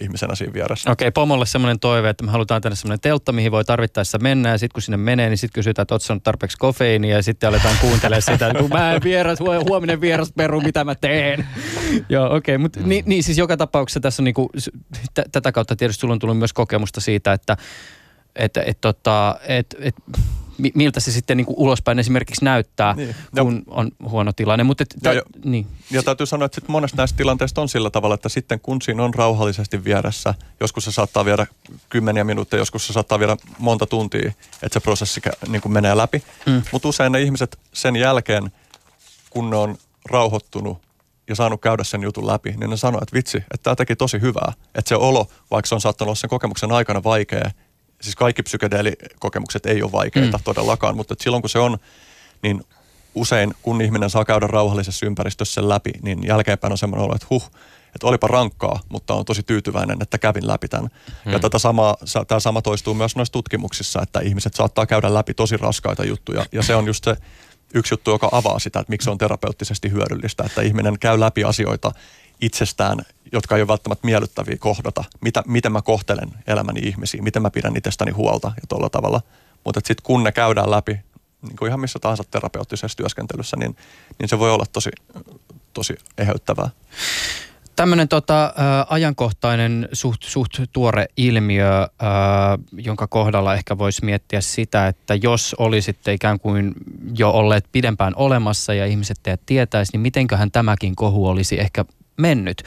ihmisenä siinä vieressä. Okei, okay, pomolle semmoinen toive, että me halutaan tänne semmoinen teltta, mihin voi tarvittaessa mennä ja sitten kun sinne menee, niin sitten kysytään, että ootko tarpeeksi kofeiinia ja sitten aletaan kuuntelemaan sitä, että kun mä en vieras, huominen vieras peru, mitä mä teen. Joo, okei, okay, mutta niin, niin, siis joka tapauksessa tässä on niinku, t- tätä kautta tietysti sulla on tullut myös kokemusta siitä, että et, et, tota, et, et, miltä se sitten niin kuin ulospäin esimerkiksi näyttää, niin. kun ja, on huono tilanne. Mutta et, ja, ja, niin. ja täytyy sanoa, että sit monesta näistä tilanteista on sillä tavalla, että sitten kun siinä on rauhallisesti vieressä, joskus se saattaa viedä kymmeniä minuutteja, joskus se saattaa viedä monta tuntia, että se prosessi niin kuin menee läpi. Mm. Mutta usein ne ihmiset sen jälkeen, kun ne on rauhoittunut ja saanut käydä sen jutun läpi, niin ne sanoo, että vitsi, että tämä teki tosi hyvää. Että se olo, vaikka se on saattanut olla sen kokemuksen aikana vaikea, siis kaikki psykedeelikokemukset ei ole vaikeita mm. todellakaan, mutta silloin kun se on, niin usein kun ihminen saa käydä rauhallisessa ympäristössä sen läpi, niin jälkeenpäin on semmoinen olo, että huh, että olipa rankkaa, mutta on tosi tyytyväinen, että kävin läpi tämän. Hmm. Ja tätä sama, tämä sama toistuu myös noissa tutkimuksissa, että ihmiset saattaa käydä läpi tosi raskaita juttuja. Ja se on just se yksi juttu, joka avaa sitä, että miksi on terapeuttisesti hyödyllistä, että ihminen käy läpi asioita itsestään, jotka ei ole välttämättä miellyttäviä kohdata. Mitä, miten mä kohtelen elämäni ihmisiä, miten mä pidän itsestäni huolta ja tuolla tavalla. Mutta sitten kun ne käydään läpi, niin kuin ihan missä tahansa terapeuttisessa työskentelyssä, niin, niin se voi olla tosi, tosi eheyttävää. Tämmöinen tota, ajankohtainen, suht, suht tuore ilmiö, ä, jonka kohdalla ehkä voisi miettiä sitä, että jos olisitte ikään kuin jo olleet pidempään olemassa ja ihmiset teidät tietäisi, niin mitenköhän tämäkin kohu olisi ehkä mennyt.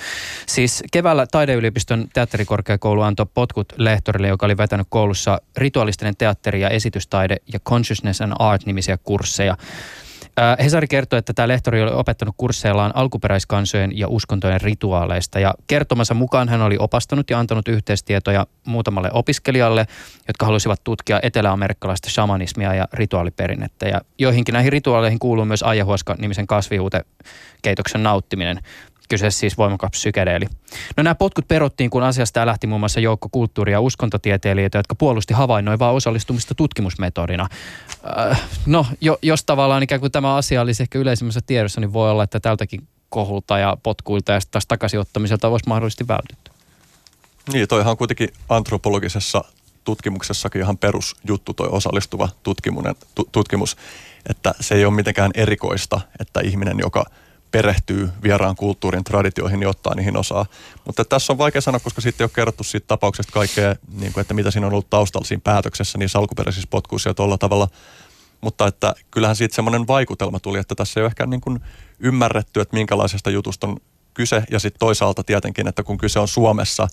Siis keväällä Taideyliopiston teatterikorkeakoulu antoi potkut lehtorille, joka oli vetänyt koulussa rituaalistinen teatteri ja esitystaide ja Consciousness and Art nimisiä kursseja. Hesari kertoi, että tämä lehtori oli opettanut kursseillaan alkuperäiskansojen ja uskontojen rituaaleista. Ja kertomansa mukaan hän oli opastanut ja antanut yhteistietoja muutamalle opiskelijalle, jotka halusivat tutkia eteläamerikkalaista shamanismia ja rituaaliperinnettä. Ja joihinkin näihin rituaaleihin kuuluu myös ayahuasca-nimisen kasvihuutekeitoksen nauttiminen. Kyseessä siis voimakas psykedeeli. No nämä potkut peruttiin, kun asiasta lähti muun muassa joukko kulttuuri- ja uskontotieteilijöitä, jotka puolusti havainnoivaa osallistumista tutkimusmetodina. Äh, no, jo, jos tavallaan ikään kuin tämä asia olisi ehkä yleisimmässä tiedossa, niin voi olla, että tältäkin kohulta ja potkuilta ja taas takaisinottamiselta voisi mahdollisesti vältytty. Niin, toihan on kuitenkin antropologisessa tutkimuksessakin ihan perusjuttu toi osallistuva tutkimus, että se ei ole mitenkään erikoista, että ihminen, joka – perehtyy vieraan kulttuurin traditioihin, niin ottaa niihin osaa. Mutta tässä on vaikea sanoa, koska sitten ei ole kerrottu siitä tapauksesta kaikkea, niin kuin, että mitä siinä on ollut taustalla siinä päätöksessä, niin alkuperäisissä potkuissa ja tuolla tavalla. Mutta että kyllähän siitä semmoinen vaikutelma tuli, että tässä ei ole ehkä niin kuin ymmärretty, että minkälaisesta jutusta on kyse. Ja sitten toisaalta tietenkin, että kun kyse on Suomessa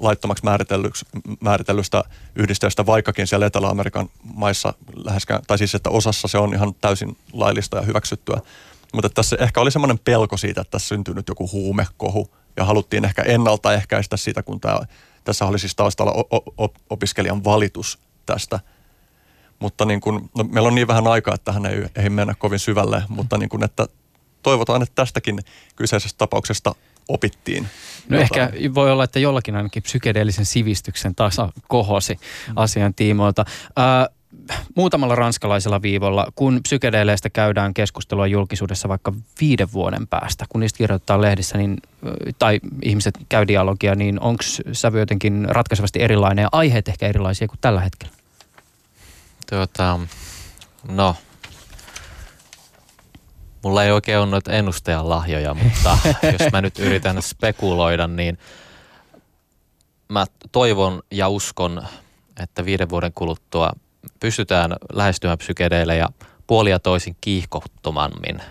laittomaksi määritellystä yhdistöistä, vaikkakin siellä Etelä-Amerikan maissa läheskään, tai siis että osassa se on ihan täysin laillista ja hyväksyttyä, mutta tässä ehkä oli semmoinen pelko siitä, että tässä syntyy nyt joku huumekohu ja haluttiin ehkä ennaltaehkäistä sitä, kun tämä, tässä oli siis taustalla o- o- opiskelijan valitus tästä. Mutta niin kun, no meillä on niin vähän aikaa, että tähän ei, ei mennä kovin syvälle, mutta niin kun, että toivotaan, että tästäkin kyseisestä tapauksesta opittiin. No jotain. ehkä voi olla, että jollakin ainakin psykedeellisen sivistyksen tasa kohosi asian tiimoilta. Äh, muutamalla ranskalaisella viivolla, kun psykedeleistä käydään keskustelua julkisuudessa vaikka viiden vuoden päästä, kun niistä kirjoitetaan lehdissä niin, tai ihmiset käy dialogia, niin onko sävy jotenkin ratkaisevasti erilainen ja aiheet ehkä erilaisia kuin tällä hetkellä? Tuota, no, mulla ei oikein ole noita ennustajan lahjoja, mutta jos mä nyt yritän spekuloida, niin mä toivon ja uskon, että viiden vuoden kuluttua pystytään lähestymään ja puolia toisin kiihkottomammin.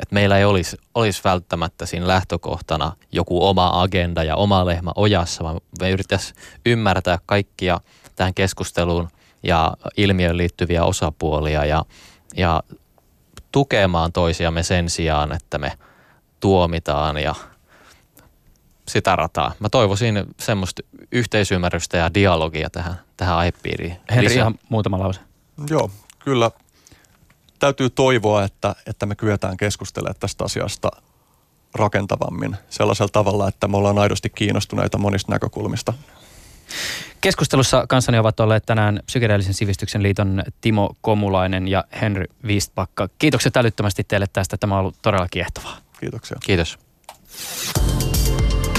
Että meillä ei olisi, olisi välttämättä siinä lähtökohtana joku oma agenda ja oma lehmä ojassa, vaan me yrittäisiin ymmärtää kaikkia tähän keskusteluun ja ilmiöön liittyviä osapuolia ja, ja tukemaan toisiamme sen sijaan, että me tuomitaan ja sitä rataa. Mä toivoisin semmoista yhteisymmärrystä ja dialogia tähän, tähän aihepiiriin. Henri, ihan muutama lause. Joo, kyllä täytyy toivoa, että, että me kyetään keskustelemaan tästä asiasta rakentavammin sellaisella tavalla, että me ollaan aidosti kiinnostuneita monista näkökulmista. Keskustelussa kanssani ovat olleet tänään Psykedeellisen sivistyksen liiton Timo Komulainen ja Henry Wiestbakka. Kiitokset älyttömästi teille tästä. Tämä on ollut todella kiehtovaa. Kiitoksia. Kiitos.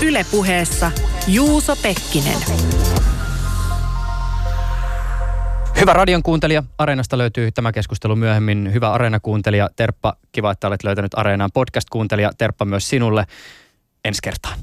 Ylepuheessa Juuso Pekkinen. Hyvä radion kuuntelija, Areenasta löytyy tämä keskustelu myöhemmin. Hyvä Areena-kuuntelija, Terppa, kiva, että olet löytänyt Areenaan podcast-kuuntelija, Terppa myös sinulle. Ensi kertaan.